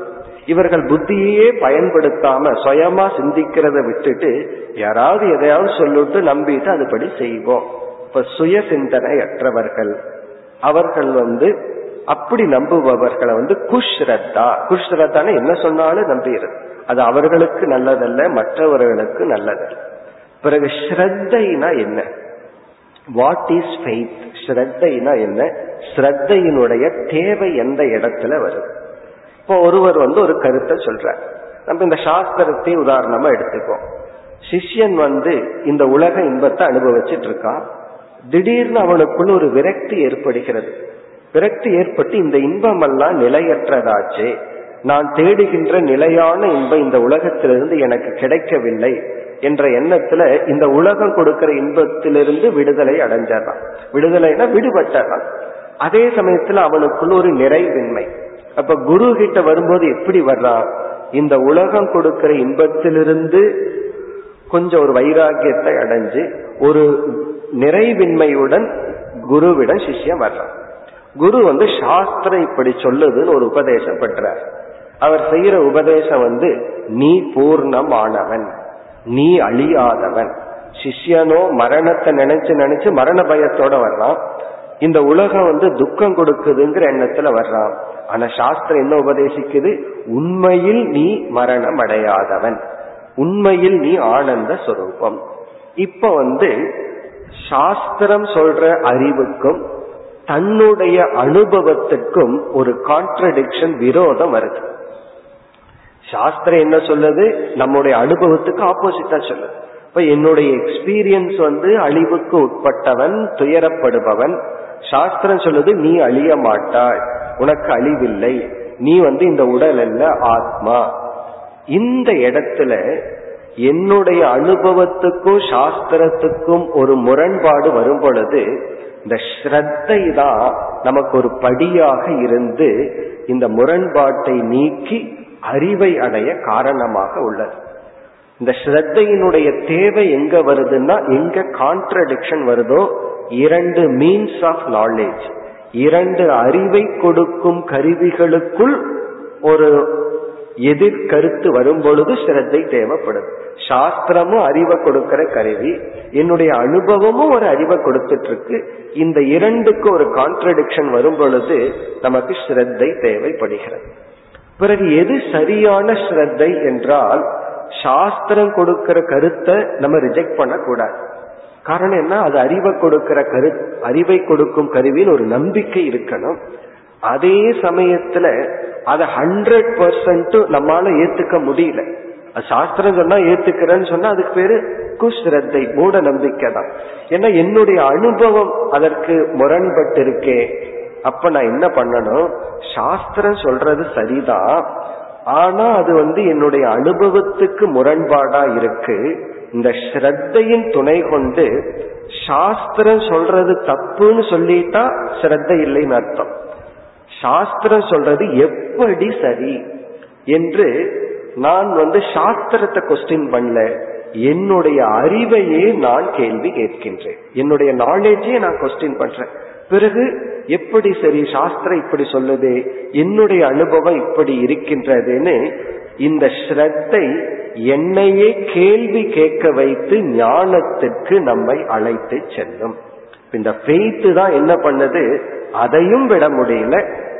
இவர்கள் புத்தியே பயன்படுத்தாம சுயமா சிந்திக்கிறத விட்டுட்டு யாராவது எதையாவது சொல்லிட்டு நம்பிட்டு அதுபடி செய்வோம். இப்ப சுய சிந்தனை அற்றவர்கள் அவர்கள் வந்து அப்படி நம்புபவர்களை வந்து குஷ்ரத்தா. குஷ்ரத்தான என்ன சொன்னாலும் நம்பிடுறது அது அவர்களுக்கு நல்லதல்ல மற்றவர்களுக்கு நல்லதல்ல. பிறகு ஸ்ரத்தைனா என்ன? வாட் இஸ் ஃபெய்த் ஸ்ரத்தைனா என்ன? ஸ்ரத்தையினுடைய தேவை எந்த இடத்துல வருது? இப்போ ஒருவர் வந்து ஒரு கருத்தை சொல்றார். நம்ம இந்த சாஸ்திரத்தை உதாரணமா எடுத்துக்கோம் சிஷ்யன் வந்து இந்த உலக இன்பத்தை அனுபவிச்சுட்டு இருக்கான். திடீர்னு அவனுக்குள்ள ஒரு விரக்தி ஏற்படுகிறது. விரக்தி ஏற்பட்டு இந்த இன்பம் எல்லாம் நிலையற்றதாச்சே. நான் தேடுகின்ற நிலையான இன்பம் இந்த உலகத்திலிருந்து எனக்கு கிடைக்கவில்லை. என்ற எண்ணத்துல இந்த உலகம் கொடுக்கிற இன்பத்திலிருந்து விடுதலை அடைஞ்சான் விடுதலைனா விடுபட்டான் அதே சமயத்துல அவனுக்குள்ள ஒரு நிறைவின்மை. அப்ப குரு கிட்ட வரும்போது எப்படி வர்றான் இந்த உலகம் கொடுக்கிற இன்பத்திலிருந்து கொஞ்சம் ஒரு வைராகியத்தை அடைஞ்சு ஒரு நிறைவின்மையுடன் குருவிடம் சிஷ்யம் வர்றான் குரு வந்து சாஸ்திரம் இப்படி சொல்லுதுன்னு ஒரு உபதேசம் பெற்றார் அவர் செய்யற உபதேசம் வந்து நீ பூர்ணமானவன். நீ அழியாதவன். சிஷ்யனோ மரணத்தை நினைச்சு நினைச்சு மரண பயத்தோட வர்றான். இந்த உலகம் வந்து துக்கம் கொடுக்குதுங்கிற எண்ணத்துல வர்றான். ஆனா சாஸ்திரம் என்ன உபதேசிக்குது? உண்மையில் நீ மரணம் அடையாதவன். உண்மையில் நீ ஆனந்த சுரூபம். இப்ப வந்து சாஸ்திரம் சொல்ற அறிவுக்கும் தன்னுடைய அனுபவத்துக்கும் ஒரு கான்ட்ரடிக்ஷன் விரோதம் வருது. சாஸ்திரம் என்ன சொல்லுது? நம்முடைய அனுபவத்துக்கு ஆப்போசிட்டா சொல்லுது. இப்ப என்னுடைய எக்ஸ்பீரியன்ஸ் வந்து அழிவுக்கு உட்பட்டவன் துயரப்படுபவன். சாஸ்திரம் சொல்லுது நீ அழிய மாட்டாய். உனக்கு அழிவில்லை. நீ வந்து இந்த உடல் அல்ல ஆத்மா. இந்த இடத்துல என்னுடைய அனுபவத்துக்கும் சாஸ்திரத்துக்கும் ஒரு முரண்பாடு வரும் பொழுது இந்த ஸ்ரத்தை தான் நமக்கு ஒரு படியாக இருந்து இந்த முரண்பாட்டை நீக்கி அறிவை அடைய காரணமாக உள்ளது. இந்த ஸ்ரத்தையினுடைய தேவை எங்க வருதுன்னா எங்க கான்ட்ரடிக்ஷன் வருதோ இரண்டு மீன்ஸ் ஆஃப் நாலேஜ் இரண்டு அறிவை கொடுக்கும் கருவிகளுக்குள் ஒரு எதிர்கருத்து வரும் பொழுது ஸ்ரத்தை தேவைப்படும் சாஸ்திரமும் அறிவை கொடுக்கிற கருவி என்னுடைய அனுபவமும் ஒரு அறிவை கொடுத்துட்டு இருக்கு இந்த இரண்டுக்கு ஒரு கான்ட்ரடிக்ஷன் வரும் பொழுது நமக்கு ஸ்ரத்தை தேவைப்படுகிறது. பிறகு எது சரியான ஸ்ரத்தை என்றால் சாஸ்திரம் கொடுக்கிற கருத்தை நம்ம ரிஜெக்ட் பண்ணக்கூடாது. காரணம் என்ன? அது அறிவை கொடுக்கிற கரு அறிவை கொடுக்கும் கருவின்னு ஒரு நம்பிக்கை இருக்கணும். அதே சமயத்துல அதை ஹண்ட்ரட் பர்சன்ட் நம்மால ஏத்துக்க முடியல. சாஸ்திரம் சொன்னா ஏத்துக்கிறேன்னு சொன்னா அதுக்கு பேரு குஸ்ரத்தை மூட நம்பிக்கை தான் ஏன்னா என்னுடைய அனுபவம் அதற்கு முரண்பட்டு இருக்கே அப்ப நான் என்ன பண்ணணும்? சாஸ்திரம் சொல்றது சரிதான் ஆனா அது வந்து என்னுடைய அனுபவத்துக்கு முரண்பாடா இருக்கு. இந்த ஸ்ரத்தையின் துணை கொண்டு சாஸ்திரம் சொல்றது தப்புன்னு சொல்லிட்டா ஸ்ரத்த இல்லைன்னு அர்த்தம். சாஸ்திரம் சொல்றது எப்படி சரி என்று நான் வந்து சாஸ்திரத்தை கொஸ்டின் பண்ணல. என்னுடைய அறிவையே நான் கேள்வி கேட்கின்றேன். என்னுடைய நாலேஜே நான் கொஸ்டின் பண்றேன். பிறகு எப்படி சரி சாஸ்திரம் இப்படி சொல்லுது என்னுடைய அனுபவம் இப்படி இருக்கின்றதுன்னு இந்த ஸ்ரத்தை என்னையே கேள்வி கேட்க வைத்து ஞானத்திற்கு நம்மை அழைத்து செல்லும். இந்த ஃபெய்த்து தான் என்ன பண்ணுது அதையும் விட முடியல.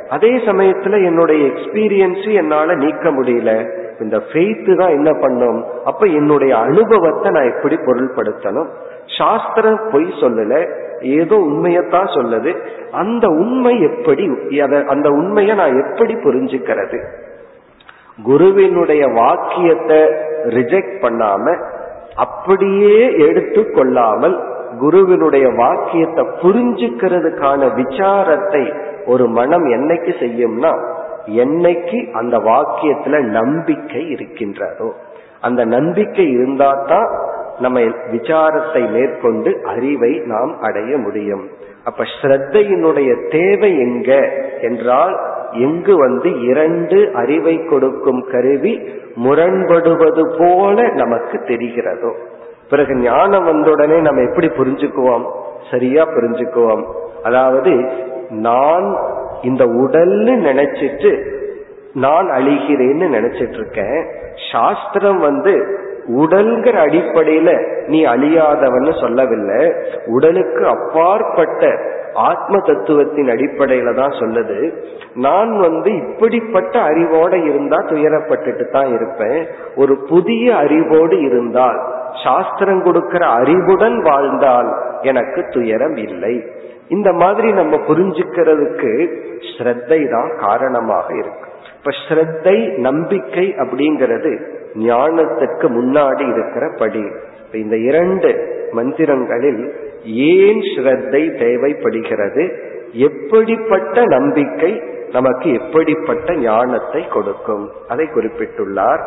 அதே சமயத்துல என்னுடைய எக்ஸ்பீரியன்ஸ் என்னால நீக்க முடியல. இந்த ஃபெய்த்து தான் என்ன பண்ணும் அப்ப என்னுடைய அனுபவத்தை நான் எப்படி பொருள்படுத்தணும்? சாஸ்திரம் பொய் சொல்லல ஏதோ உண்மையத்தான் சொல்லுது. அந்த உண்மை எப்படி அந்த உண்மையை நான் எப்படி புரிஞ்சுக்கிறது? குருவினுடைய வாக்கியத்தை ரிஜெக்ட் பண்ணாம அப்படியே எடுத்து கொள்ளாமல் குருவினுடைய வாக்கியத்தை புரிஞ்சுக்கிறதுக்கான விசாரத்தை ஒரு மனம் என்னைக்கு செய்யும்னா என்னைக்கு அந்த வாக்கியத்துல நம்பிக்கை இருக்கின்றதோ. அந்த நம்பிக்கை இருந்தா தான் நம்ம விசாரத்தை மேற்கொண்டு அறிவை நாம் அடைய முடியும். அப்ப ஸ்ரத்தையினுடைய தேவை எங்க? என்றால் எங்கு வந்து இரண்டு அறிவை கொடுக்கும் கருவி முரண்படுவது போல நமக்கு தெரிகிறதோ. பிறகு ஞானம் வந்தவுடனே நம்ம எப்படி புரிஞ்சுக்குவோம்? சரியா புரிஞ்சுக்குவோம். அதாவது நான் இந்த உடல்னு நினைச்சிட்டு நான் அழிகிறேன்னு நினைச்சிட்டு இருக்கேன். சாஸ்திரம் வந்து உடல்கிற அடிப்படையில நீ அழியாதவன்னு சொல்லவில்லை. உடலுக்கு அப்பாற்பட்ட ஆத்ம தத்துவத்தின் அடிப்படையில தான் சொல்லுது. நான் வந்து இப்படிப்பட்ட அறிவோட இருந்தா துயரப்பட்டுட்டு தான் இருப்பேன். ஒரு புதிய அறிவோடு இருந்தால் சாஸ்திரம் கொடுக்கிற அறிவுடன் வாழ்ந்தால் எனக்கு துயரம் இல்லை. இந்த மாதிரி நம்ம புரிஞ்சுக்கிறதுக்கு ஸ்ரத்தை தான் காரணமாக இருக்கு. இப்ப ஸ்ரத்தை நம்பிக்கை அப்படிங்கிறது ஞானத்துக்கு முன்னாடி இருக்கிற படி. இந்த இரண்டு மந்திரங்களில் ஏன் ஸ்ரத்தை தேவைப்படுகிறது? எப்படிப்பட்ட நம்பிக்கை நமக்கு எப்படிப்பட்ட ஞானத்தை கொடுக்கும்? அதை குறிப்பிட்டுள்ளார்.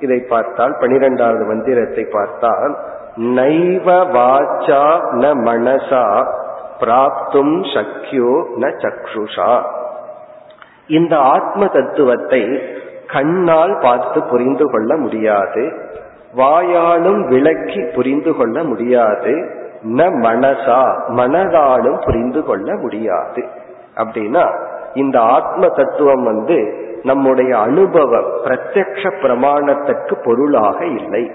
இதை பார்த்தால் பனிரெண்டாவது மந்திரத்தை பார்த்தால் நைவ வாச்சா ந மனசா பிராப்தும் சக்கியோ ந சக்ஷுஷா. இந்த ஆத்ம தத்துவத்தை கண்ணால் பார்த்து புரிந்து கொள்ள முடியாது. வாயாலும் விளக்கி புரிந்து கொள்ள முடியாது. ந மனசா மனதாலும் புரிந்து கொள்ள முடியாது. அப்படின்னா இந்த ஆத்ம தத்துவம் வந்து நம்முடைய அனுபவ பிரத்யக்ஷ பிரமாணத்துக்கு பொருளாக இல்லை.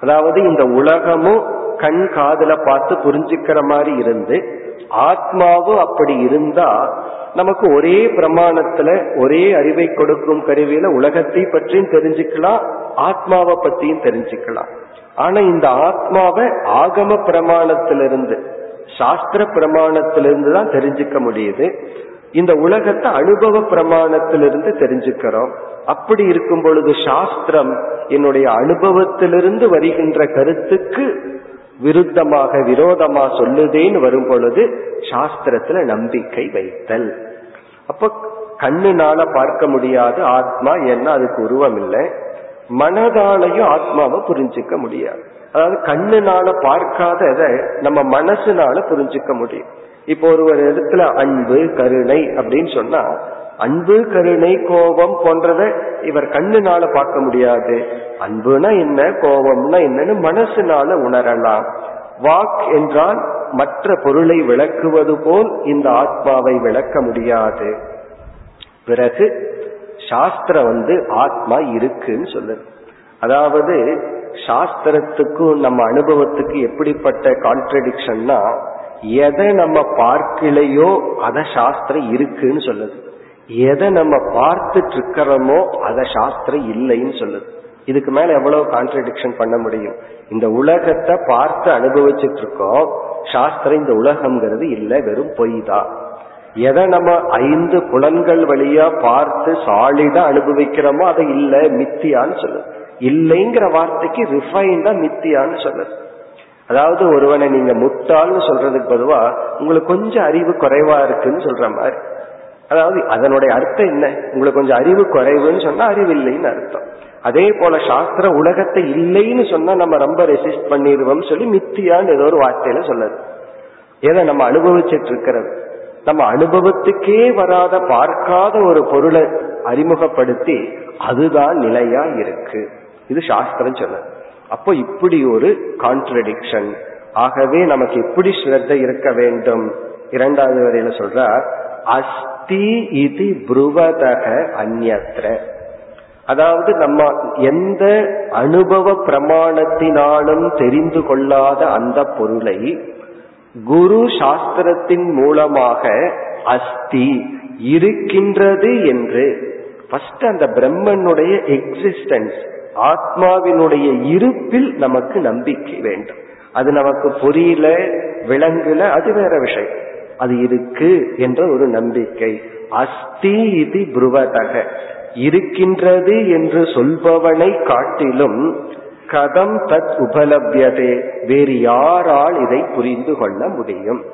அதாவது இந்த உலகமும் கண் காதல பார்த்து புரிஞ்சுக்கிற மாதிரி இருந்து ஆத்மாவும் அப்படி இருந்தா நமக்கு ஒரே பிரமாணத்துல ஒரே அறிவை கொடுக்கும் கருவியில உலகத்தை பற்றியும் தெரிஞ்சுக்கலாம் ஆத்மாவை பற்றியும் தெரிஞ்சுக்கலாம். ஆனா இந்த ஆத்மாவை ஆகம பிரமாணத்திலிருந்து சாஸ்திர பிரமாணத்திலிருந்து தான் தெரிஞ்சுக்க முடியுது. இந்த உலகத்தை அனுபவ பிரமாணத்திலிருந்து தெரிஞ்சுக்கிறோம். அப்படி இருக்கும் பொழுது சாஸ்திரம் என்னுடைய அனுபவத்திலிருந்து வருகின்ற கருத்துக்கு விருத்தமாக விரோதமா சொல்லுதேன்னு வரும் பொழுது சாஸ்திரத்துல நம்பிக்கை வைத்தல். அப்ப கண்ணுனால பார்க்க முடியாது ஆத்மா என்ன அதுக்கு உருவம் இல்லை மனதாலையும் ஆத்மாவை புரிஞ்சுக்க முடியாது. அதாவது கண்ணுனால பார்க்காததை நம்ம மனசுனால புரிஞ்சுக்க முடியும். இப்போ ஒரு ஒரு இடத்துல அன்பு கருணை அப்படின்னு சொன்னா அன்பு கருணை கோபம் போன்றதை இவர் கண்ணுனால பார்க்க முடியாது. அன்புனா என்ன கோபம்னா என்னன்னு மனசுனால உணரலாம். வாக் என்றால் மற்ற பொருளை விளக்குவது போல் இந்த ஆத்மாவை விளக்க முடியாது. பிறகு சாஸ்திரம் வந்து ஆத்மா இருக்குன்னு சொல்லுது. அதாவது சாஸ்திரத்துக்கும் நம்ம அனுபவத்துக்கு எப்படிப்பட்ட கான்ட்ரடிக்ஷன்னா எதை நம்ம பார்க்கலையோ அத சாஸ்திரம் இருக்குன்னு சொல்லுது. எதை நம்ம பார்த்துட்டு இருக்கிறோமோ அதை சாஸ்திரம் இல்லைன்னு சொல்லுது. இதுக்கு மேல எவ்வளவு கான்ட்ரடிக்ஷன் பண்ண முடியும்? இந்த உலகத்தை பார்த்து அனுபவிச்சுட்டு இருக்கோம் சாஸ்திரம் இந்த உலகம்ங்கிறது இல்லை வெறும் பொய் தான். எதை நம்ம ஐந்து புலன்கள் வழியா பார்த்து சாலிடா அனுபவிக்கிறோமோ அதை இல்லை மித்தியான்னு சொல்லுது. இல்லைங்கிற வார்த்தைக்கு ரிஃபைண்டா மித்தியான்னு சொல்லுது. அதாவது ஒருவனை நீங்க முட்டாள்னு சொல்றதுக்கு பொதுவா உங்களுக்கு கொஞ்சம் அறிவு குறைவா இருக்குன்னு சொல்ற மாதிரி. அதாவது அதனுடைய அர்த்தம் என்ன? உங்களுக்கு கொஞ்சம் அறிவு குறைவுன்னு சொன்னா அறிவு இல்லைன்னு அர்த்தம். அதே போல சாஸ்திர உலகத்தை இல்லைன்னு சொன்னா நம்ம ரொம்ப ரெசிஸ்ட் பண்ணிடுவோம் சொல்லி மித்தியான்னு ஏதோ ஒரு வார்த்தையில சொல்லுது ஏன்னா நம்ம அனுபவிச்சுட்டு இருக்கிறது. நம்ம அனுபவத்துக்கே வராத பார்க்காத ஒரு பொருளை அறிமுகப்படுத்தி அதுதான் நிலையா இருக்கு. இது சாஸ்திரம் சொல்லுது. அப்போ இப்படி ஒரு கான்ட்ரடிக்ஷன் ஆகவே நமக்கு எப்படி ஸ்ரத்த இருக்க வேண்டும். இரண்டாவது வரையில சொல்றார் அஸ்தி இது புருவதக அந்நத்திர அதாவது நம்ம எந்த அனுபவ பிரமாணத்தினாலும் தெரிந்து கொள்ளாத அந்த பொருளை குரு சாஸ்திரத்தின் மூலமாக அஸ்தி இருக்கின்றது என்று ஃபர்ஸ்ட் அந்த பிரம்மனுடைய எக்ஸிஸ்டன்ஸ் ஆத்மாவினுடைய இருப்பில் நமக்கு நம்பிக்கை வேண்டும். அது நமக்கு புரியல விளங்குல அது வேற விஷயம். அது இருக்கு என்ற ஒரு நம்பிக்கை. அஸ்தி இது புருவதக. இருக்கின்றது என்று சொல்பவனை காட்டிலும் கதம் தத் உபலபியதே. வேறு யாரால் இதை புரிந்து கொள்ள முடியும்?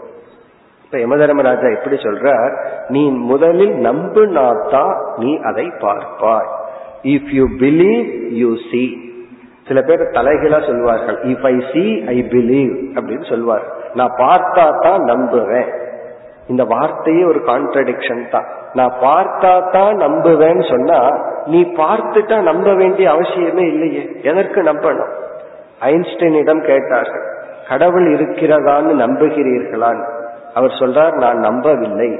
இப்ப யமதர்மராஜா எப்படி சொல்றார் நீ முதலில் நம்புனாத்தான் நீ அதை பார்ப்பாய். If you believe you see சில பேர் தலைகளா சொல்வார்கள் if I see I believe அப்படின்னு சொல்வார். நான் பார்த்தா தான் நம்புவேன். இந்த வார்த்தையே ஒரு கான்ட்ரடிக்ஷன் தான். நான் பார்த்தா தான் நம்புவேன்னு சொன்னா நீ பார்த்துட்டா நம்ப வேண்டிய அவசியமே இல்லையே. எதற்கு நம்பணும்? ஐன்ஸ்டைனிடம் கேட்டார்கள் கடவுள் இருக்கிறதான்னு நம்புகிறீர்களான்? அவர் சொல்றார் நான் நம்பவில்லை.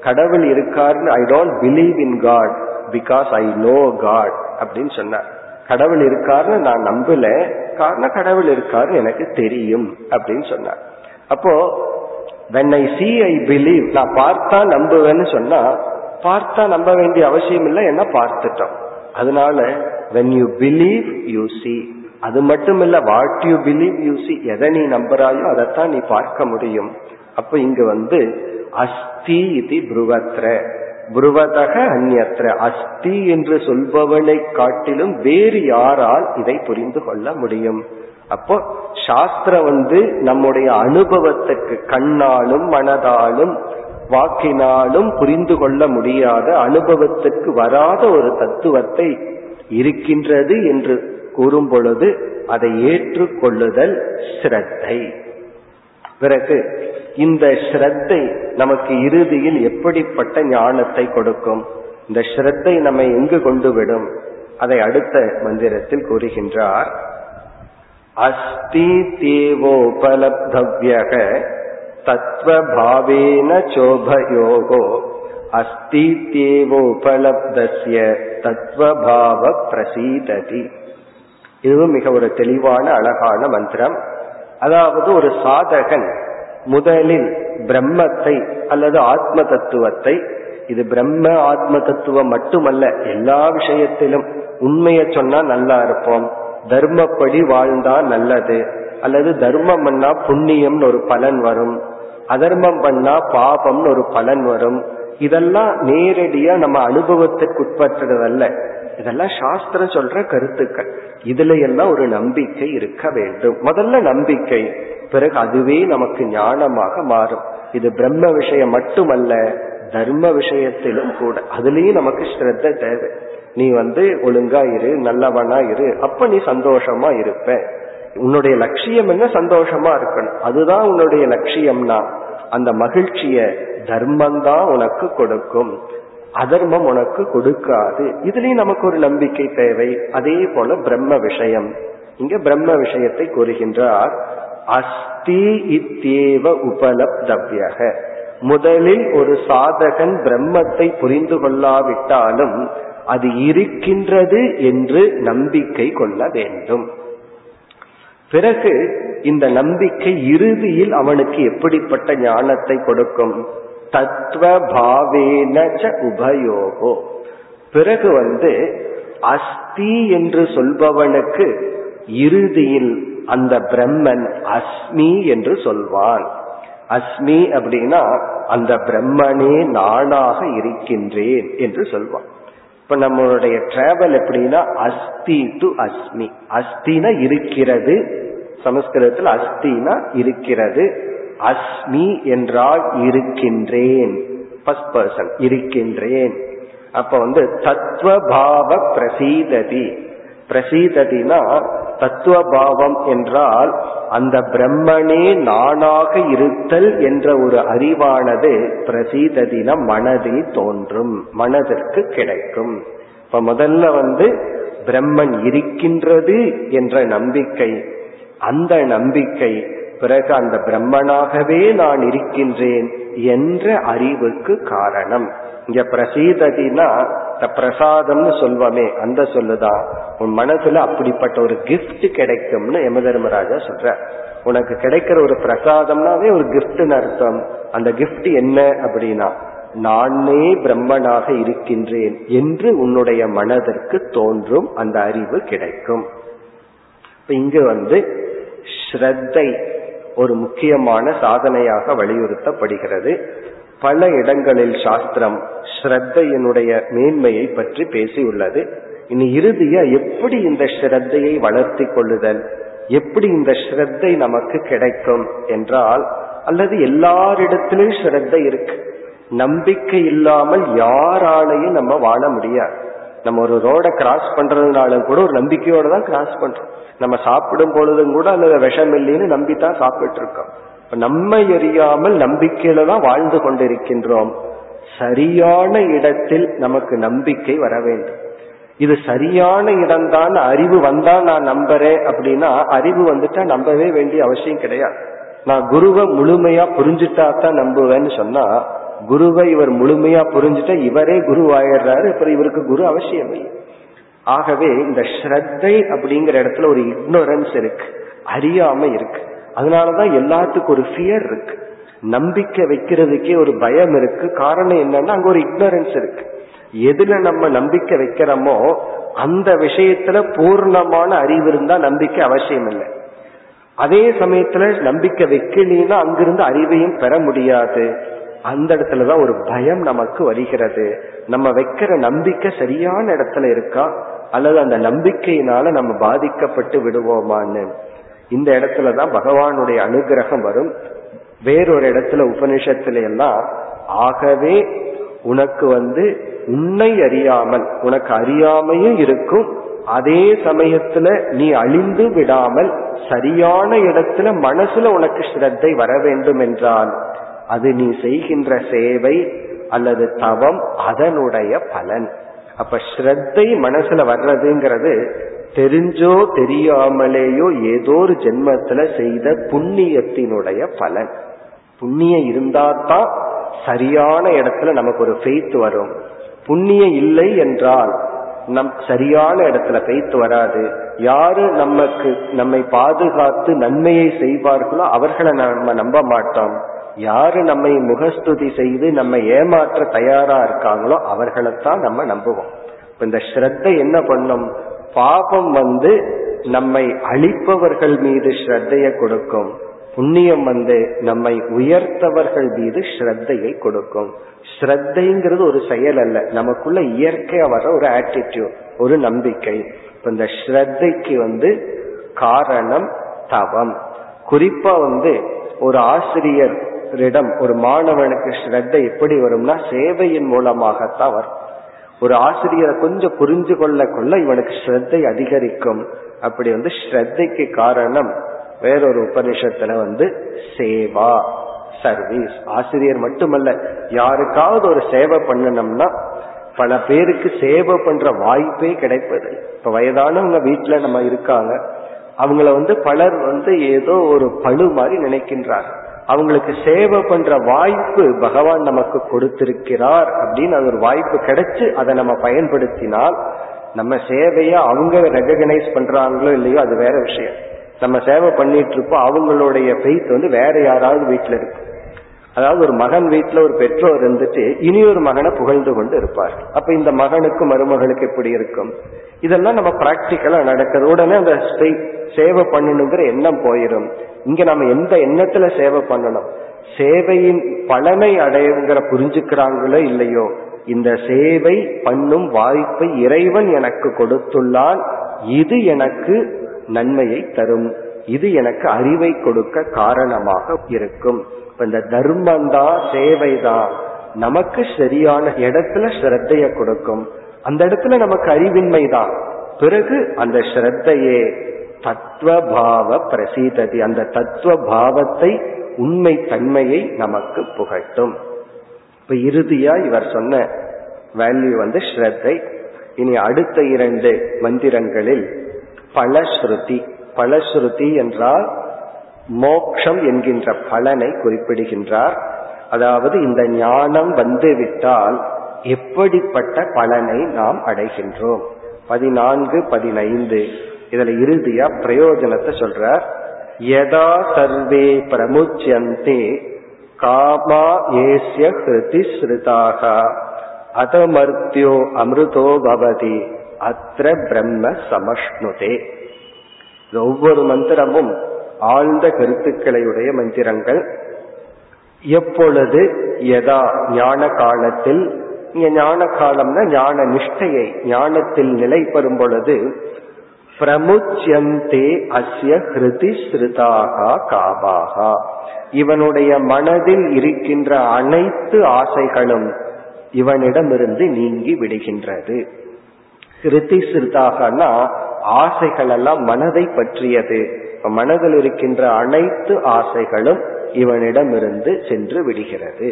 கடவுள் இருக்காருன்னு I don't believe in God because I know God அப்படின்னு சொன்னார். கடவுள் இருக்காருன்னு நான் நம்பல காரணம் கடவுள் இருக்காருன்னு எனக்கு தெரியும் அப்படின்னு சொன்னார். அப்போ when I see I believe நான் பார்த்தா நம்புவேன்னு சொன்னா பார்த்தா நம்ப வேண்டிய அவசியம் இல்லை என்ன பார்த்துட்டோம். அதனால when you believe you see அது மட்டும் இல்ல what you believe you see எதை நீ நம்புறாயோ அதைத்தான் நீ பார்க்க முடியும். அப்ப இங்க வந்து அஸ்தி இது புருவத்ர. புருவதக அந்நத்திர அஸ்தி என்று சொல்பவனை காட்டிலும் வேறு யாரால் இதை புரிந்து கொள்ள முடியும். அப்போ சாஸ்திரம் வந்து நம்முடைய அனுபவத்துக்கு கண்ணாலும் மனதாலும் வாக்கினாலும் புரிந்து கொள்ள முடியாத அனுபவத்துக்கு வராத ஒரு தத்துவத்தை இருக்கின்றது என்று கூறும் பொழுது அதை ஏற்றுக்கொள்ளுதல் ஸ்ரத்தை. பிறகு இந்த ஸ்ரத்தை நமக்கு இறுதியில் எப்படிப்பட்ட ஞானத்தை கொடுக்கும்? இந்த ஸ்ரத்தை நம்மை எங்கு கொண்டு விடும்? அதை அடுத்த மந்திரத்தில் கூறுகின்றார். அஸ்தி தேவோபலப்தவ்யக தத்வபாவேன சோபயோகோ அஸ்தி தேவோபலப்தஸ்ய தத்வபாவ பிரசீததி இதுவும் மிக ஒரு தெளிவான அழகான மந்திரம். அதாவது ஒரு சாதகன் முதலில் பிரம்மத்தை அல்லது ஆத்ம தத்துவத்தை இது பிரம்ம ஆத்ம தத்துவம் மட்டுமல்ல எல்லா விஷயத்திலும் உண்மையை சொன்னா நல்லா இருப்போம். தர்மப்படி வாழ்ந்தா நல்லது. அல்லது தர்மம் பண்ணா புண்ணியம்னு ஒரு பலன் வரும். அதர்மம் பண்ணா பாபம்னு ஒரு பலன் வரும். இதெல்லாம் நேரடியா நம்ம அனுபவத்துக்கு உட்பட்டதல்ல. இதெல்லாம் சாஸ்திரம் சொல்ற கருத்துக்கள். இதுல எல்லாம் ஒரு நம்பிக்கை இருக்க வேண்டும். முதல்ல நம்பிக்கை. பிறகு அதுவே நமக்கு ஞானமாக மாறும். இது பிரம்ம விஷயம் மட்டுமல்ல தர்ம விஷயத்திலும் கூட. அதுலயும் நமக்கு ஸ்ரத்த தேவை. நீ வந்து ஒழுங்கா இரு நல்லவனா இரு அப்ப நீ சந்தோஷமா இருப்ப. உன்னுடைய லட்சியம் என்ன? சந்தோஷமா இருக்கணும். அதுதான் உன்னுடைய லட்சியம்னா. அந்த மகிழ்ச்சிய தர்மம்தான் உனக்கு கொடுக்கும். அதர்மம் உனக்கு கொடுக்காது. இதுலயும் நமக்கு ஒரு நம்பிக்கை தேவை. அதே போல பிரம்ம விஷயம். இங்க பிரம்ம விஷயத்தை கூறுகின்றார். அஸ்தி இத்தேவ உபலப்தவ்யக. முதலில் ஒரு சாதகன் பிரம்மத்தை புரிந்து கொள்ளாவிட்டாலும் அது இருக்கின்றது என்று நம்பிக்கை கொள்ள வேண்டும். பிறகு இந்த நம்பிக்கை இறுதியில் அவனுக்கு எப்படிப்பட்ட ஞானத்தை கொடுக்கும்? தத்துவ பாவேன உபயோகோ. பிறகு வந்து அஸ்தி என்று சொல்பவனுக்கு இறுதியில் அந்த பிரம்மன் அஸ்மி என்று சொல்வான். அஸ்மி அப்படின்னா அந்த பிரம்மனே நானாக இருக்கின்றேன் என்று சொல்வான். இப்ப நம்மளுடைய டிராவல் எப்படின்னா அஸ்தி டு அஸ்மி. அஸ்தினா இருக்கிறது. சமஸ்கிருதத்தில் அஸ்தினா இருக்கிறது. அஸ்மி என்றால் இருக்கின்றேன். ஃபர்ஸ்ட் பர்சன் இருக்கின்றேன். அப்ப வந்து தத்துவபாவ பிரசீததி. பிரசீததினா தத்துவபாவம் என்றால் அந்த பிரம்மனே நானாக இருத்தல் என்ற ஒரு அறிவானது பிரசீததின மனதில் தோன்றும் மனதிற்கு கிடைக்கும். இப்ப முதல்ல வந்து பிரம்மன் இருக்கின்றது என்ற நம்பிக்கை. அந்த நம்பிக்கை பிறகு அந்த பிரம்மனாகவே நான் இருக்கின்றேன் என்ற அறிவுக்கு காரணம். இங்க பிரசீததினா இந்த பிரசாதம்னு சொல்வமே அந்த சொல்லுதான் உன் மனசுல அப்படிப்பட்ட ஒரு கிஃப்ட் கிடைக்கும்னு யம தர்மராஜா சொல்ற உனக்கு கிடைக்கிற ஒரு பிரசாதம்னாவே ஒரு கிஃப்ட்னு அர்த்தம். அந்த கிஃப்ட் என்ன அப்படின்னா நானே பிரம்மனாக இருக்கின்றேன் என்று உன்னுடைய மனதிற்கு தோன்றும் அந்த அறிவு கிடைக்கும். இப்ப இங்கு வந்து ஸ்ரத்தை ஒரு முக்கியமான சாதனையாக வலியுறுத்தப்படுகிறது. பல இடங்களில் சாஸ்திரம் ஸ்ரத்தையினுடைய மேன்மையை பற்றி பேசியுள்ளது. இனி இறுதியா எப்படி இந்த ஸ்ரத்தையை வளர்த்தி கொள்ளுதல்? எப்படி இந்த ஸ்ரத்தை நமக்கு கிடைக்கும் என்றால் அல்லது எல்லாரிடத்திலும் ஸ்ரத்தை இருக்கு. நம்பிக்கை இல்லாமல் யாராலையும் நம்ம வாழ முடியாது. நம்ம ஒரு ரோட கிராஸ் பண்றதுனாலும் கூட ஒரு நம்பிக்கையோட தான் கிராஸ் பண்றோம். நம்ம சாப்பிடும் பொழுதும் கூட அல்லது விஷம் இல்லைன்னு தான் சாப்பிட்டு இருக்கோம். நம்மை எறியாமல் நம்பிக்கையில தான் வாழ்ந்து கொண்டிருக்கின்றோம். சரியான இடத்தில் நமக்கு நம்பிக்கை வர வேண்டும். இது சரியான இடம்தான் அறிவு வந்தா நான் நம்புறேன் அப்படின்னா அறிவு வந்துட்டா நம்பவே வேண்டிய அவசியம் கிடையாது. நான் குருவை முழுமையா புரிஞ்சுட்டா தான் நம்புவேன்னு சொன்னா குருவை இவர் முழுமையா புரிஞ்சுட்டா இவரே குரு ஆயிடுறாரு அப்புறம் இவருக்கு குரு அவசியம் இல்லை. ஆகவே இந்த ஸ்ரத்தை அப்படிங்கிற இடத்துல ஒரு இக்னோரன்ஸ் இருக்கு. அறியாம இருக்கு. அதனாலதான் எல்லாத்துக்கும் ஒரு ஃபியர் இருக்கு. நம்பிக்கை வைக்கிறதுக்கே ஒரு பயம் இருக்கு. காரணம் என்னன்னா அங்க ஒரு இக்னரன்ஸ் இருக்கு. எதுல நம்ம நம்பிக்கை வைக்கிறோமோ அந்த விஷயத்துல பூர்ணமான அறிவு இருந்தா நம்பிக்கை அவசியம் இல்லை. அதே சமயத்துல நம்பிக்கை வைக்கலீன்னா அங்கிருந்து அறிவையும் பெற முடியாது. அந்த இடத்துலதான் ஒரு பயம் நமக்கு வருகிறது. நம்ம வைக்கிற நம்பிக்கை சரியான இடத்துல இருக்கா? அல்லது அந்த நம்பிக்கையினால நம்ம பாதிக்கப்பட்டு விடுவோமான்னு? இந்த இடத்துல தான் பகவானுடைய அனுகிரகம் வரும். வேறொரு இடத்துல உபனிஷத்துல எல்லாம் ஆகவே உனக்கு வந்து உன்னை அறியாமல் உனக்கு அறியாமையும் இருக்கும். அதே சமயத்துல நீ அழிந்து விடாமல் சரியான இடத்துல மனசுல உனக்கு ஸ்ரத்தை வர வேண்டும் என்றால் அது நீ செய்கின்ற சேவை அல்லது தவம் அதனுடைய பலன். அப்ப ஸ்ரத்தை மனசுல வர்றதுங்கிறது தெரிஞ்சோ தெரியாமலேயோ ஏதோ ஒரு ஜென்மத்துல செய்த புண்ணியத்தினுடைய பலன். புண்ணியம் இருந்தாதான் சரியான இடத்துல நமக்கு ஒரு ஃபெய்த் வரும். புண்ணியம் இல்லை என்றால் நம் சரியான இடத்துல பெய்த்து வராது. யாரு நமக்கு நம்மை பாதுகாத்து நன்மையை செய்வார்களோ அவர்களை நம்ம நம்ப மாட்டோம். யாரு நம்மை முகஸ்துதி செய்து நம்ம ஏமாற்ற தயாரா இருக்காங்களோ அவர்களைத்தான் நம்ம நம்புவோம். இந்த ஸ்ரத்தை என்ன பண்ணும்? பாபம் வந்து நம்மை அழிப்பவர்கள் மீது ஸ்ரத்தையை கொடுக்கும். புண்ணியம் வந்து நம்மை உயர்த்தவர்கள் மீது ஸ்ரத்தையை கொடுக்கும். ஸ்ரத்தைங்கிறது ஒரு செயல் அல்ல. நமக்குள்ள இயற்கையா வர ஒரு ஆட்டிடியூட் ஒரு நம்பிக்கை. இந்த ஸ்ரத்தைக்கு வந்து காரணம் தவம். குறிப்பா வந்து ஒரு ஆசிரியரிடம் ஒரு மாணவனுக்கு ஸ்ரத்தை எப்படி வரும்னா சேவையின் மூலமாகத்தான் வரும். ஒரு ஆசிரியரை கொஞ்சம் புரிஞ்சு கொள்ள கொள்ள இவனுக்கு ஸ்ரத்தை அதிகரிக்கும். அப்படி வந்து ஸ்ரத்தைக்கு காரணம் வேறொரு உபனிஷத்துல வந்து சேவா சர்வீஸ். ஆசிரியர் மட்டுமல்ல யாருக்காவது ஒரு சேவை பண்ணணும்னா பல பேருக்கு சேவை பண்ற வாய்ப்பே கிடைப்பது இப்ப வயதானவங்க வீட்டுல நம்ம இருக்காங்க அவங்கள வந்து பலர் வந்து ஏதோ ஒரு பழு மாதிரி நினைக்கின்றார் அவங்களுக்கு சேவை பண்ற வாய்ப்பு பகவான் நமக்கு கொடுத்திருக்கிறார் அப்படின்னு அது ஒரு வாய்ப்பு கிடைச்சு அதை நம்ம பயன்படுத்தினால் நம்ம சேவையை அவங்க ரெகனைஸ் பண்றாங்களோ இல்லையோ அது வேற விஷயம். நம்ம சேவை பண்ணிட்டு இருப்போம் அவங்களுடைய பெய்த் வந்து வேற யாராவது வீட்டில் இருக்கு. அதாவது ஒரு மகன் வீட்டில் ஒரு பெற்றோர் இருந்துட்டு இனி ஒரு மகனை புகழ்ந்து கொண்டு இருப்பார். அப்ப இந்த மகனுக்கு மருமகளுக்கு எப்படி இருக்கும்? இதெல்லாம் நம்ம பிராக்டிக்கலா நடக்கிறது உடனே அந்த சேவை பண்ணணுங்கிற எண்ணம் போயிடும் இங்க நம்ம எந்த எண்ணத்துல சேவை பண்ணணும்? சேவையின் பலனை அடையுங்கிற புரிஞ்சுக்கிறாங்களோ இல்லையோ இந்த சேவை பண்ணும் வாய்ப்பை இறைவன் எனக்கு கொடுத்துள்ளான். இது எனக்கு நன்மையை தரும். இது எனக்கு அறிவை கொடுக்க காரணமாக இருக்கும். இந்த தர்மம் தான் சேவை தான் நமக்கு சரியான இடத்துல ஸ்ரத்தைய கொடுக்கும். அந்த இடத்துல நமக்கு அறிவின்மை தான் பிறகு அந்த ஸ்ரத்தையே தத்துவபாவ பிரசீததி. அந்த தத்துவ பாவத்தை உண்மை தன்மையை நமக்கு புகட்டும். இப்ப இறுதியா இவர் சொன்ன வேல்யூ வந்து ஸ்ரத்தை. இனி அடுத்த இரண்டு மந்திரங்களில் பலஸ்ருதி. பலஸ்ருதி என்றால் மோக்ஷம் என்கின்ற பலனை குறிப்பிடுகின்றார். அதாவது இந்த ஞானம் வந்துவிட்டால் எப்படிப்பட்ட பலனை நாம் அடைகின்றோம்? பதினான்கு பதினைந்து இதுல இறுதியா பிரயோஜனத்தை சொல்றார். யதா சர்வே பிரமுச்சியந்தே காமா ஏசிய ஹிருதி ஸ்ருதாக அதமர்த்தியோ அமிர்தோ பவதி. அத்திர பிரம்ம சமஷ்ணுதே. ஒவ்வொரு மந்திரமும் ஆழ்ந்த கருத்துக்களையுடைய மந்திரங்கள். எப்பொழுது? எதா ஞான காலத்தில். இங்க ஞான காலம்னா ஞான நிஷ்டையை ஞானத்தில் நிலை பெறும் பொழுது பிரமுச்சியந்தே அஸ்ய ஹிருதி ஸ்ருதாகா காபாகா இவனுடைய மனதில் இருக்கின்ற அனைத்து ஆசைகளும் இவனிடமிருந்து நீங்கி விடுகின்றது. ஹிருதி ஸ்ருதாகனா ஆசைகள் எல்லாம் மனதை பற்றியது. மனதில் இருக்கின்ற அனைத்து ஆசைகளும் இவனிடமிருந்து சென்று விடுகிறது.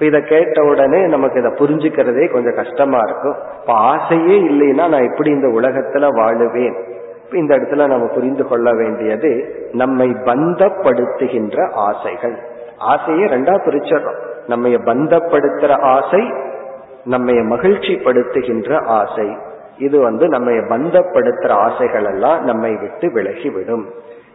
இப்ப இதை கேட்ட உடனே நமக்கு இதை புரிஞ்சுக்கிறதே கொஞ்சம் கஷ்டமா இருக்கும். இப்ப ஆசையே இல்லைன்னா நான் எப்படி இந்த உலகத்துல வாழுவேன்? இந்த இடத்துல நம்ம புரிந்து கொள்ள வேண்டியது நம்மை பந்தப்படுத்துகின்ற ஆசைகள். ஆசையே ரெண்டா பிரிச்சிடறோம். நம்ம பந்தப்படுத்துற ஆசை நம்ம மகிழ்ச்சி படுத்துகின்ற ஆசை. இது வந்து நம்ம பந்தப்படுத்துற ஆசைகள் எல்லாம் நம்மை விட்டு விலகிவிடும்.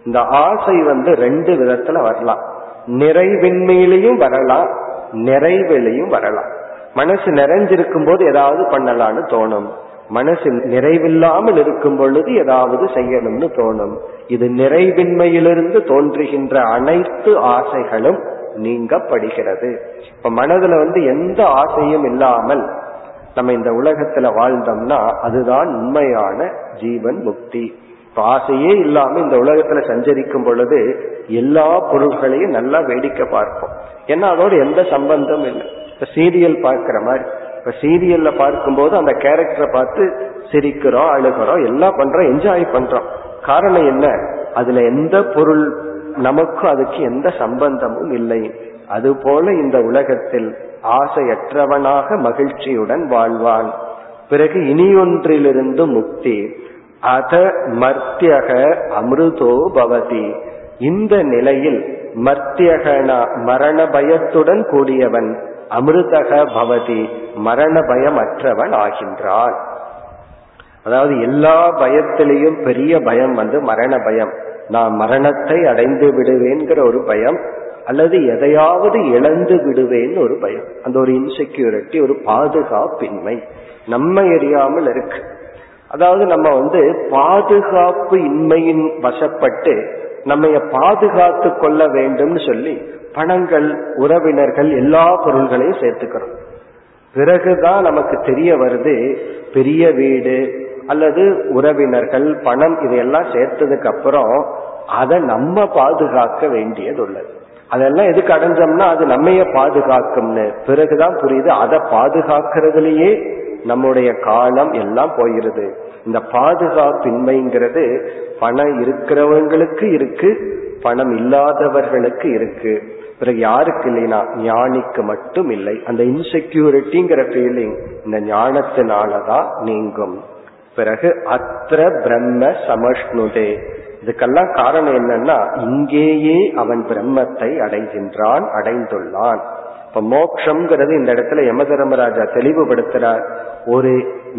இந்த ஆசை வந்து ரெண்டு விதத்துல வரலாம். நிறைவின்மையிலையும் வரலாம் நிறைவிலையும் வரலாம். மனசு நிறைஞ்சிருக்கும் போது ஏதாவது பண்ணலான்னு தோணும். மனசு நிறைவில்லாமல் இருக்கும் பொழுது ஏதாவது செய்யணும்னு தோணும். இது நிறைவின்மையிலிருந்து தோன்றுகின்ற அனைத்து ஆசைகளும் நீங்கப்படுகிறது. இப்ப மனதுல வந்து எந்த ஆசையும் இல்லாமல் நம்ம இந்த உலகத்துல வாழ்ந்தோம்னா அதுதான் உண்மையான ஜீவன் முக்தி. ஆசையே இல்லாம இந்த உலகத்துல சஞ்சரிக்கும் பொழுது எல்லா பொருள்களையும் நல்லா வேடிக்கை பார்ப்போம். ஏன்னா அதோட எந்த சம்பந்தம் இல்லை. இப்ப சீரியல் பார்க்கிற மாதிரி. இப்ப சீரியல்ல பார்க்கும்போது அந்த கேரக்டரை பார்த்து சிரிக்கிறோம் அழுகிறோம் எல்லாம் பண்றோம் என்ஜாய் பண்றோம். காரணம் என்ன? அதுல எந்த பொருள் நமக்கும் அதுக்கு எந்த சம்பந்தமும் இல்லை. அதுபோல இந்த உலகத்தில் ஆசையற்றவனாக மகிழ்ச்சியுடன் வாழ்வான். பிறகு இனியொன்றிலிருந்து முக்தி. அத மர்த்தியக அமிர்தோ பவதி. இந்த நிலையில் மர்த்தியகனா மரண பயத்துடன் கூடியவன் அமிர்தக பவதி மரண பயமற்றவன் ஆகின்றான். அதாவது எல்லா பயத்திலையும் பெரிய பயம் வந்து மரண பயம். நான் மரணத்தை அடைந்து விடுவேன்கிற ஒரு பயம் அல்லது எதையாவது இழந்து விடுவேன்னு ஒரு பயம். அந்த ஒரு இன்செக்யூரிட்டி ஒரு பாதுகாப்பின்மை நம்ம எரியாமல் இருக்கு. அதாவது நம்ம வந்து பாதுகாப்பு இன்மையின் வசப்பட்டு நம்ம பாதுகாத்து கொள்ள வேண்டும்னு சொல்லி பணங்கள் உறவினர்கள் எல்லா பொருள்களையும் சேர்த்துக்கிறோம். பிறகுதான் நமக்கு தெரிய வருது பெரிய வீடு அல்லது உறவினர்கள் பணம் இதையெல்லாம் சேர்த்ததுக்கு அப்புறம் அதை நம்ம பாதுகாக்க வேண்டியது உள்ளது அதெல்லாம் எதுக்கு அடைஞ்சோம்னா அது நம்மைய பாதுகாக்கும்னு. பிறகுதான் புரியுது அதை பாதுகாக்கிறதுலயே நம்முடைய காலம் எல்லாம் போயிருது இந்த பாதுகாப்பின்மைங்கிறது பணம் இருக்கிறவங்களுக்கு இருக்கு பணம் இல்லாதவர்களுக்கு இருக்கு. பிறகு யாருக்கு இல்லைனா ஞானிக்கு மட்டும் இல்லை. அந்த இன்செக்யூரிட்டிங்கிற ஃபீலிங் இந்த ஞானத்தினாலதான் நீங்கும். பிறகு அத்திர பிரம்ம சமஷ்ணுதே. இதுக்கெல்லாம் காரணம் என்னன்னா இங்கேயே அவன் பிரம்மத்தை அடைகின்றான் அடைந்துள்ளான். இப்ப மோக்ஷங்கிறது இந்த இடத்துல யம தர்மராஜா தெளிவுபடுத்துறார். ஒரு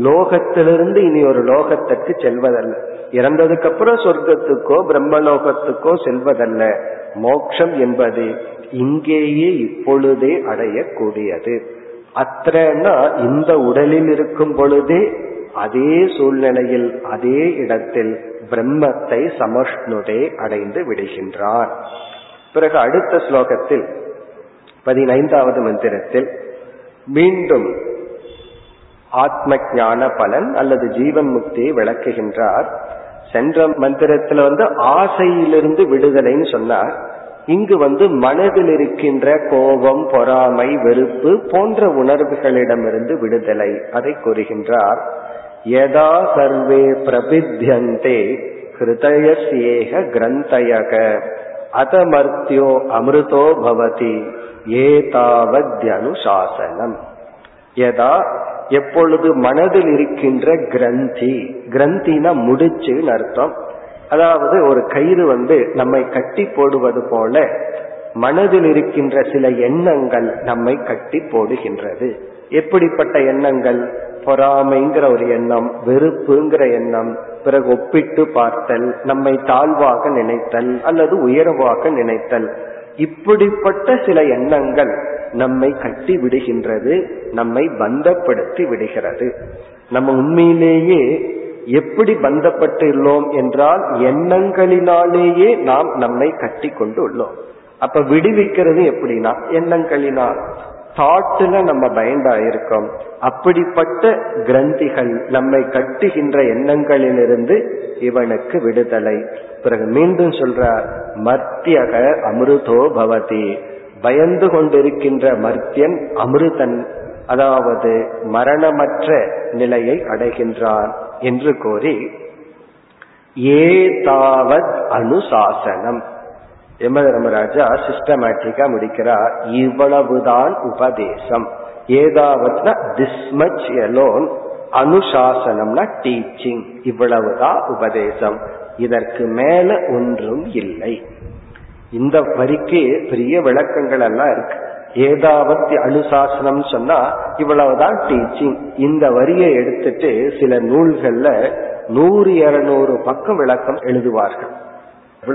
லோகத்திலிருந்து இனி ஒரு லோகத்திற்கு செல்வதல்ல. இறந்ததுக்கு அப்புறம் சொர்க்கத்துக்கோ பிரம்மலோகத்துக்கோ செல்வதல்ல. மோக்ஷம் என்பது இங்கேயே இப்பொழுதே அடையக்கூடியது. அத்தனா இந்த உடலில் இருக்கும் பொழுதே அதே சூழ்நிலையில் அதே இடத்தில் பிரம்மத்தை சமஷ்ணுதே அடைந்து விடுகின்றார். பிறகு அடுத்த ஸ்லோகத்தில் பதினைந்தாவது மந்திரத்தில் மீண்டும் ஆத்ம ஞான பலன் அல்லது ஜீவன் முக்தியை விளக்குகின்றார். சென்ற மந்திரத்துல வந்து ஆசையிலிருந்து விடுதலைன்னு சொன்னார். இங்கு வந்து மனதில் இருக்கின்ற கோபம் பொறாமை வெறுப்பு போன்ற உணர்வுகளிடமிருந்து விடுதலை அதை கூறுகின்றார். யதா சர்வே பிரபித்தியந்தே ஹிருதயசேக கிரந்தயக அதமர்த்தியோ அமிர்தோ பவதி. ஏதாவத்யனுசாசனம். எதா? எப்பொழுது மனதில் இருக்கின்ற கிரந்தி. கிரந்தினா முடிச்சுன்னு அர்த்தம். அதாவது ஒரு கயிறு வந்து நம்மை கட்டி போடுவது போல மனதில் இருக்கின்ற சில எண்ணங்கள் நம்மை கட்டி போடுகின்றது. எப்படிப்பட்ட எண்ணங்கள்? பொறாமைங்கிற ஒரு எண்ணம் வெறுப்புங்கிற எண்ணம் பிறகு ஒப்பிட்டு பார்த்தல் நம்மை தாழ்வாக நினைத்தல் அல்லது உயர்வாக நினைத்தல். இப்படிப்பட்ட சில எண்ணங்கள் நம்மை கட்டி விடுகின்றது நம்மை பந்தப்படுத்தி விடுகிறது. நம்ம உண்மையிலேயே எப்படி பந்தப்பட்டுள்ளோம் என்றால் எண்ணங்களினாலேயே நாம் நம்மை கட்டி கொண்டு உள்ளோம் அப்ப விடுவிக்கிறது எப்படின்னா எண்ணங்களினால். தாட்டுல நம்ம பயந்தாயிருக்கோம். அப்படிப்பட்ட கிரந்திகள் நம்மை கட்டுகின்ற எண்ணங்களிலிருந்து இவனுக்கு விடுதலை. பிறகு மீண்டும் சொல்றார் மர்த்தியக அமிர்தோ பவதி. பயந்து கொண்டிருக்கின்ற மர்த்தியன் அமிர்தன் அதாவது மரணமற்ற நிலையை அடைகின்றான் என்று கூறி ஏதாவத் அனுசாசனம். யமதர்மராஜா சிஸ்டமேட்டிக்கா முடிக்கிறார் இவ்வளவுதான் உபதேசம். ஏதாவத்னா திஸ் மச் எலோன் அனுசாசனம்னா டீச்சிங் இவ்வளவுதான் உபதேசம். இதற்கு மேல ஒன்றும் இல்லை. இந்த வரிக்கு பெரிய விளக்கங்கள் எல்லாம் இருக்கு. ஏதாவது அனுசாசனம் சொன்னா இவ்வளவுதான் டீச்சிங் இந்த வரியை எடுத்துட்டு சில நூல்கள்ல நூறு இருநூறு பக்கம் விளக்கம் எழுதுவார்கள்.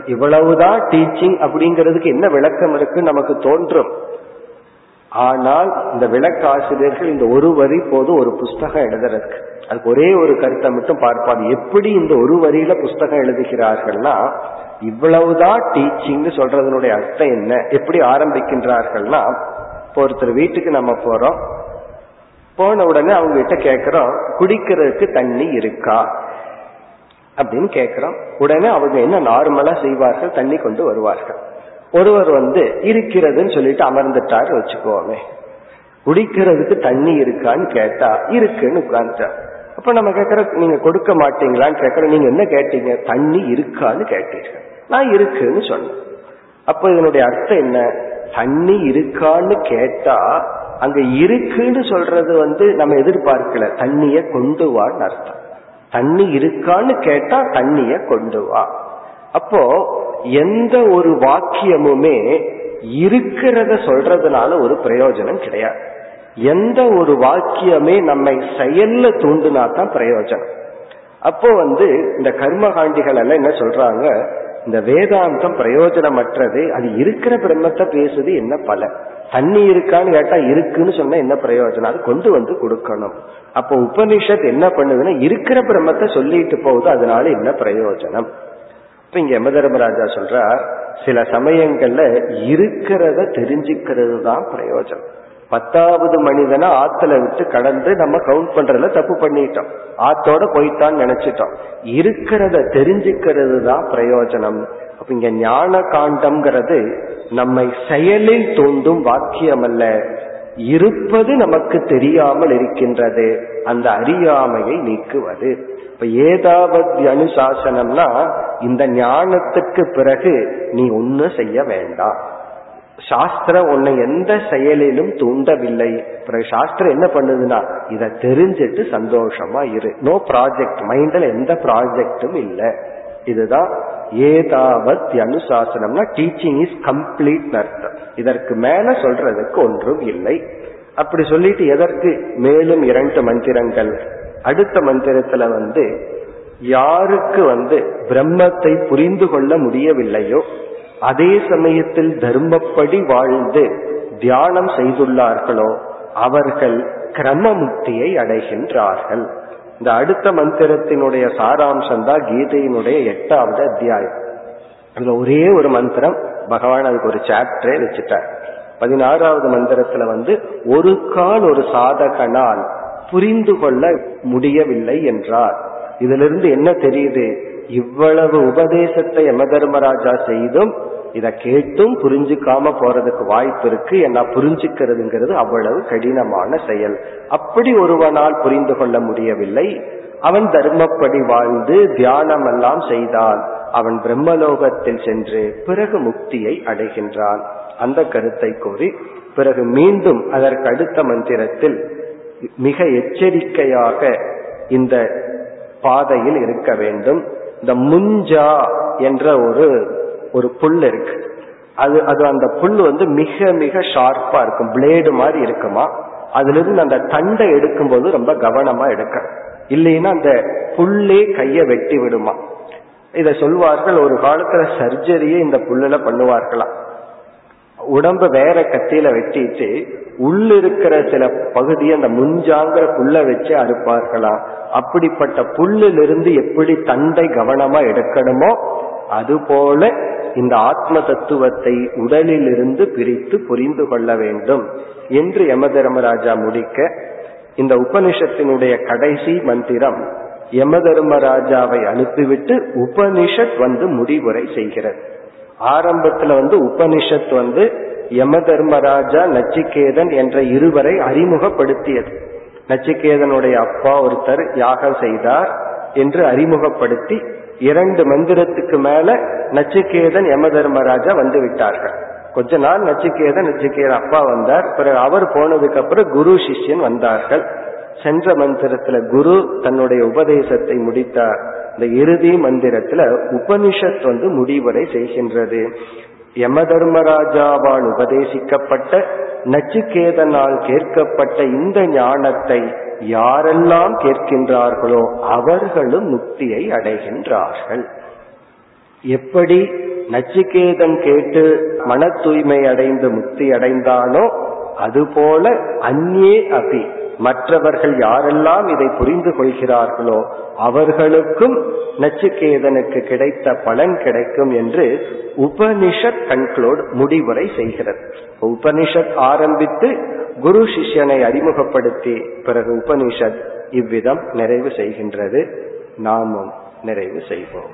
இவ்வளவுதான் டீச்சிங் அப்படிங்கிறதுக்கு என்ன விளக்கம் இருக்கு நமக்கு தோன்றும். ஆனால் இந்த விளக்காசிரியர்கள் இந்த ஒரு வரி போது ஒரு புஸ்தகம் எழுதுறதுக்கு. அதுக்கு ஒரே ஒரு கருத்தை மட்டும் பார்ப்பாங்க எப்படி இந்த ஒரு வரியில புஸ்தகம் எழுதுகிறார்கள்னா இவ்வளவுதான் டீச்சிங்னு சொல்றதனுடைய அர்த்தம் என்ன? எப்படி ஆரம்பிக்கின்றார்கள்னா இப்போ ஒருத்தர் வீட்டுக்கு நம்ம போறோம். போன உடனே அவங்க கிட்ட கேட்கிறோம் குடிக்கிறதுக்கு தண்ணி இருக்கா? அப்படின்னு கேட்கிறோம் உடனே அவங்க என்ன நார்மலா செய்வார்கள்? தண்ணி கொண்டு வருவார்கள். ஒருவர் வந்து இருக்கிறதுன்னு சொல்லிட்டு அமர்ந்துட்டார் வச்சுக்கோமே. குடிக்கிறதுக்கு தண்ணி இருக்கான்னு கேட்டா இருக்குன்னு உட்கார்ந்துட்டார் அப்ப நம்ம கேட்கற நீங்க கொடுக்க மாட்டீங்களான்னு கேட்கற நீங்க என்ன கேட்டீங்க? தண்ணி இருக்கான்னு கேட்டீங்க நான் இருக்குன்னு சொன்னேன். அப்ப இதனுடைய அர்த்தம் என்ன? தண்ணி இருக்கான்னு கேட்டா அங்க இருக்குன்னு சொல்றது வந்து நம்ம எதிர்பார்க்கல. தண்ணிய கொண்டு வான்னு அர்த்தம். தண்ணி இருக்கான்னு கேட்டா தண்ணிய கொண்டு வா. அப்போ எந்த ஒரு வாக்கியமுமே இருக்கிறத சொல்றதுனால ஒரு பிரயோஜனம் கிடையாது. எந்த ஒரு வாக்கியமே நம்மை செயல்ல தூண்டுனா தான் பிரயோஜனம். அப்போ வந்து இந்த கர்மகாண்டிகள் எல்லாம் என்ன சொல்றாங்க? இந்த வேதாந்தம் பிரயோஜனமற்றது. அது இருக்கிற பிரம்மத்தை பேசுது என்ன பல? தண்ணி இருக்கான்னு கேட்டா இருக்குன்னு சொன்னா என்ன பிரயோஜனம்? அது கொண்டு வந்து கொடுக்கணும். அப்போ உபனிஷத் என்ன பண்ணுதுன்னா இருக்கிற பிரம்மத்தை சொல்லிட்டு போகுது அதனால என்ன பிரயோஜனம்? இப்ப இங்க யமதர்மராஜா சொல்றார் சில சமயங்கள்ல இருக்கிறத தெரிஞ்சுக்கிறது தான் பிரயோஜனம். பத்தாவது மனிதனை ஆத்துல விட்டு கடந்து நம்ம கவுண்ட் பண்றதுல தப்பு பண்ணிட்டோம். ஆத்தோட போயிட்டான்னு நினைச்சிட்டோம். இருக்கிறத தெரிஞ்சுக்கிறது தான் பிரயோஜனம். அப்ப இங்க ஞான காண்டம்ங்கிறது நம்மை செயலில் தோண்டும் வாக்கியம் அல்ல இருப்பது நமக்கு தெரியாமல் இருக்கின்றது. அந்த அறியாமையை நீக்குவது. இப்ப ஏதாவது அனுசாசனம்னா இந்த ஞானத்துக்கு பிறகு நீ ஒன்னும் செய்ய வேண்டாம். சாஸ்திரம் உன்னை எந்த செயலிலும் தூண்டவில்லை. பிறகு சாஸ்திரம் என்ன பண்ணுதுன்னா இத தெரிஞ்சிட்டு சந்தோஷமா இரு. நோ ப்ராஜெக்ட் மைண்ட்ல எந்த ப்ராஜெக்டும் இல்லை. இதுதான் ஏதாவத் அனுசாசனம்னா டீச்சிங் இஸ் கம்ப்ளீட் அர்த்தம். இதற்கு மேல சொல்றதுக்கு ஒன்றும் இல்லை. அப்படி சொல்லிட்டு எதற்கு? மேலும் இரண்டு மந்திரங்கள். அடுத்த மந்திரத்துல வந்து யாருக்கு வந்து பிரம்மத்தை புரிந்து கொள்ள முடியவில்லையோ அதே சமயத்தில் தர்மப்படி வாழ்ந்து தியானம் செய்துள்ளார்களோ அவர்கள் கிரமமுக்தியை அடைகின்றார்கள். இந்த அடுத்த மந்திரத்தினுடைய சாராம்சம் தான் கீதையினுடைய எட்டாவது அத்தியாயம். அதுல ஒரே ஒரு மந்திரம் பகவான் அதுக்கு ஒரு சாப்டரே வச்சுட்டார். பதினாறாவது மந்திரத்துல வந்து ஒரு கால் ஒரு சாதகனால் புரிந்து கொள்ள முடியவில்லை என்றார். இதிலிருந்து என்ன தெரியுது? இவ்வளவு உபதேசத்தை யம தர்மராஜா செய்தும் இதை கேட்டும் புரிஞ்சுக்காம போறதுக்கு வாய்ப்பு இருக்கு. என்ன புரிஞ்சுக்கிறதுங்கிறது அவ்வளவு கடினமான செயல். அப்படி ஒருவனால் புரிந்து கொள்ள முடியவில்லை. அவன் தர்மப்படி வாழ்ந்து தியானம் எல்லாம் செய்தான் அவன் பிரம்மலோகத்தில் சென்று பிறகு முக்தியை அடைகின்றான். அந்த கருத்தை கூறி பிறகு மீண்டும் அதற்கு அடுத்த மந்திரத்தில் மிக எச்சரிக்கையாக இந்த பாதையில் இருக்க வேண்டும். இந்த முஞ்சா என்ற ஒரு ஒரு புல் இருக்கு. அது அது அந்த புல் வந்து மிக மிக ஷார்ப்பா இருக்கும். பிளேடு மாதிரி இருக்குமா? அதுல இருந்து அந்த தண்டை எடுக்கும்போது ரொம்ப கவனமா எடுக்க. இல்லைன்னா அந்த புல்லே கைய வெட்டி விடுமா? இத சொல்வார்கள் ஒரு காலத்துல சர்ஜரியே இந்த புல்லுல பண்ணுவார்களாம். உடம்ப வேற கத்தியில வெட்டிட்டு உள்ள இருக்கிற சில பகுதியை அந்த முஞ்சாங்கிற புல்ல வச்சு அறுப்பார்களாம் அப்படிப்பட்ட புல்லிலிருந்து எப்படி தண்டை கவனமா எடுக்கணுமோ அதுபோல இந்த ஆத்ம தத்துவத்தை உடலிலிருந்து பிரித்து புரிந்து கொள்ள வேண்டும் என்று யம தர்மராஜா முடிக்க இந்த உபனிஷத்தினுடைய கடைசி மந்திரம் யம தர்மராஜாவை அனுப்பிவிட்டு உபனிஷத் வந்து முடிவுரை செய்கிறது. ஆரம்பத்துல வந்து உபனிஷத் வந்து யம தர்மராஜா நச்சிகேதன் என்ற இருவரை அறிமுகப்படுத்தியது. நச்சிகேதனுடைய அப்பா ஒருத்தர் யாகம் செய்தார் என்று அறிமுகப்படுத்தி இரண்டு மந்திரத்துக்கு மேல நச்சிகேதன் யம தர்மராஜா வந்து விட்டார்கள் கொஞ்ச நாள் நச்சிகேதன் நச்சிகேதன் அப்பா வந்தார். பிறகு அவர் போனதுக்கு அப்புறம் குரு சிஷ்யன் வந்தார்கள். சென்ற மந்திரத்துல குரு தன்னுடைய உபதேசத்தை முடித்தார். இந்த இறுதி மந்திரத்துல உபனிஷத் வந்து முடிவடை செய்கின்றது. யம தர்மராஜாவால் உபதேசிக்கப்பட்ட நச்சுக்கேதனால் கேட்கப்பட்ட இந்த ஞானத்தை யாரெல்லாம் கேட்கின்றார்களோ அவர்களும் முக்தியை அடைகின்றார்கள். எப்படி நச்சிகேதன் கேட்டு மன தூய்மை அடைந்து முக்தி அடைந்தானோ அதுபோல அந்நே அபி. மற்றவர்கள் யாரெல்லாம் இதை புரிந்து கொள்கிறார்களோ அவர்களுக்கும் நச்சுக்கேதனுக்கு கிடைத்த பலன் கிடைக்கும் என்று உபனிஷத் கன்க்ளூட் முடிவுரை செய்கிறது. உபனிஷத் ஆரம்பித்து குரு சிஷ்யனை அறிமுகப்படுத்தி பிறகு உபனிஷத் இவ்விதம் நிறைவு செய்கின்றது. நாமும் நிறைவு செய்வோம்.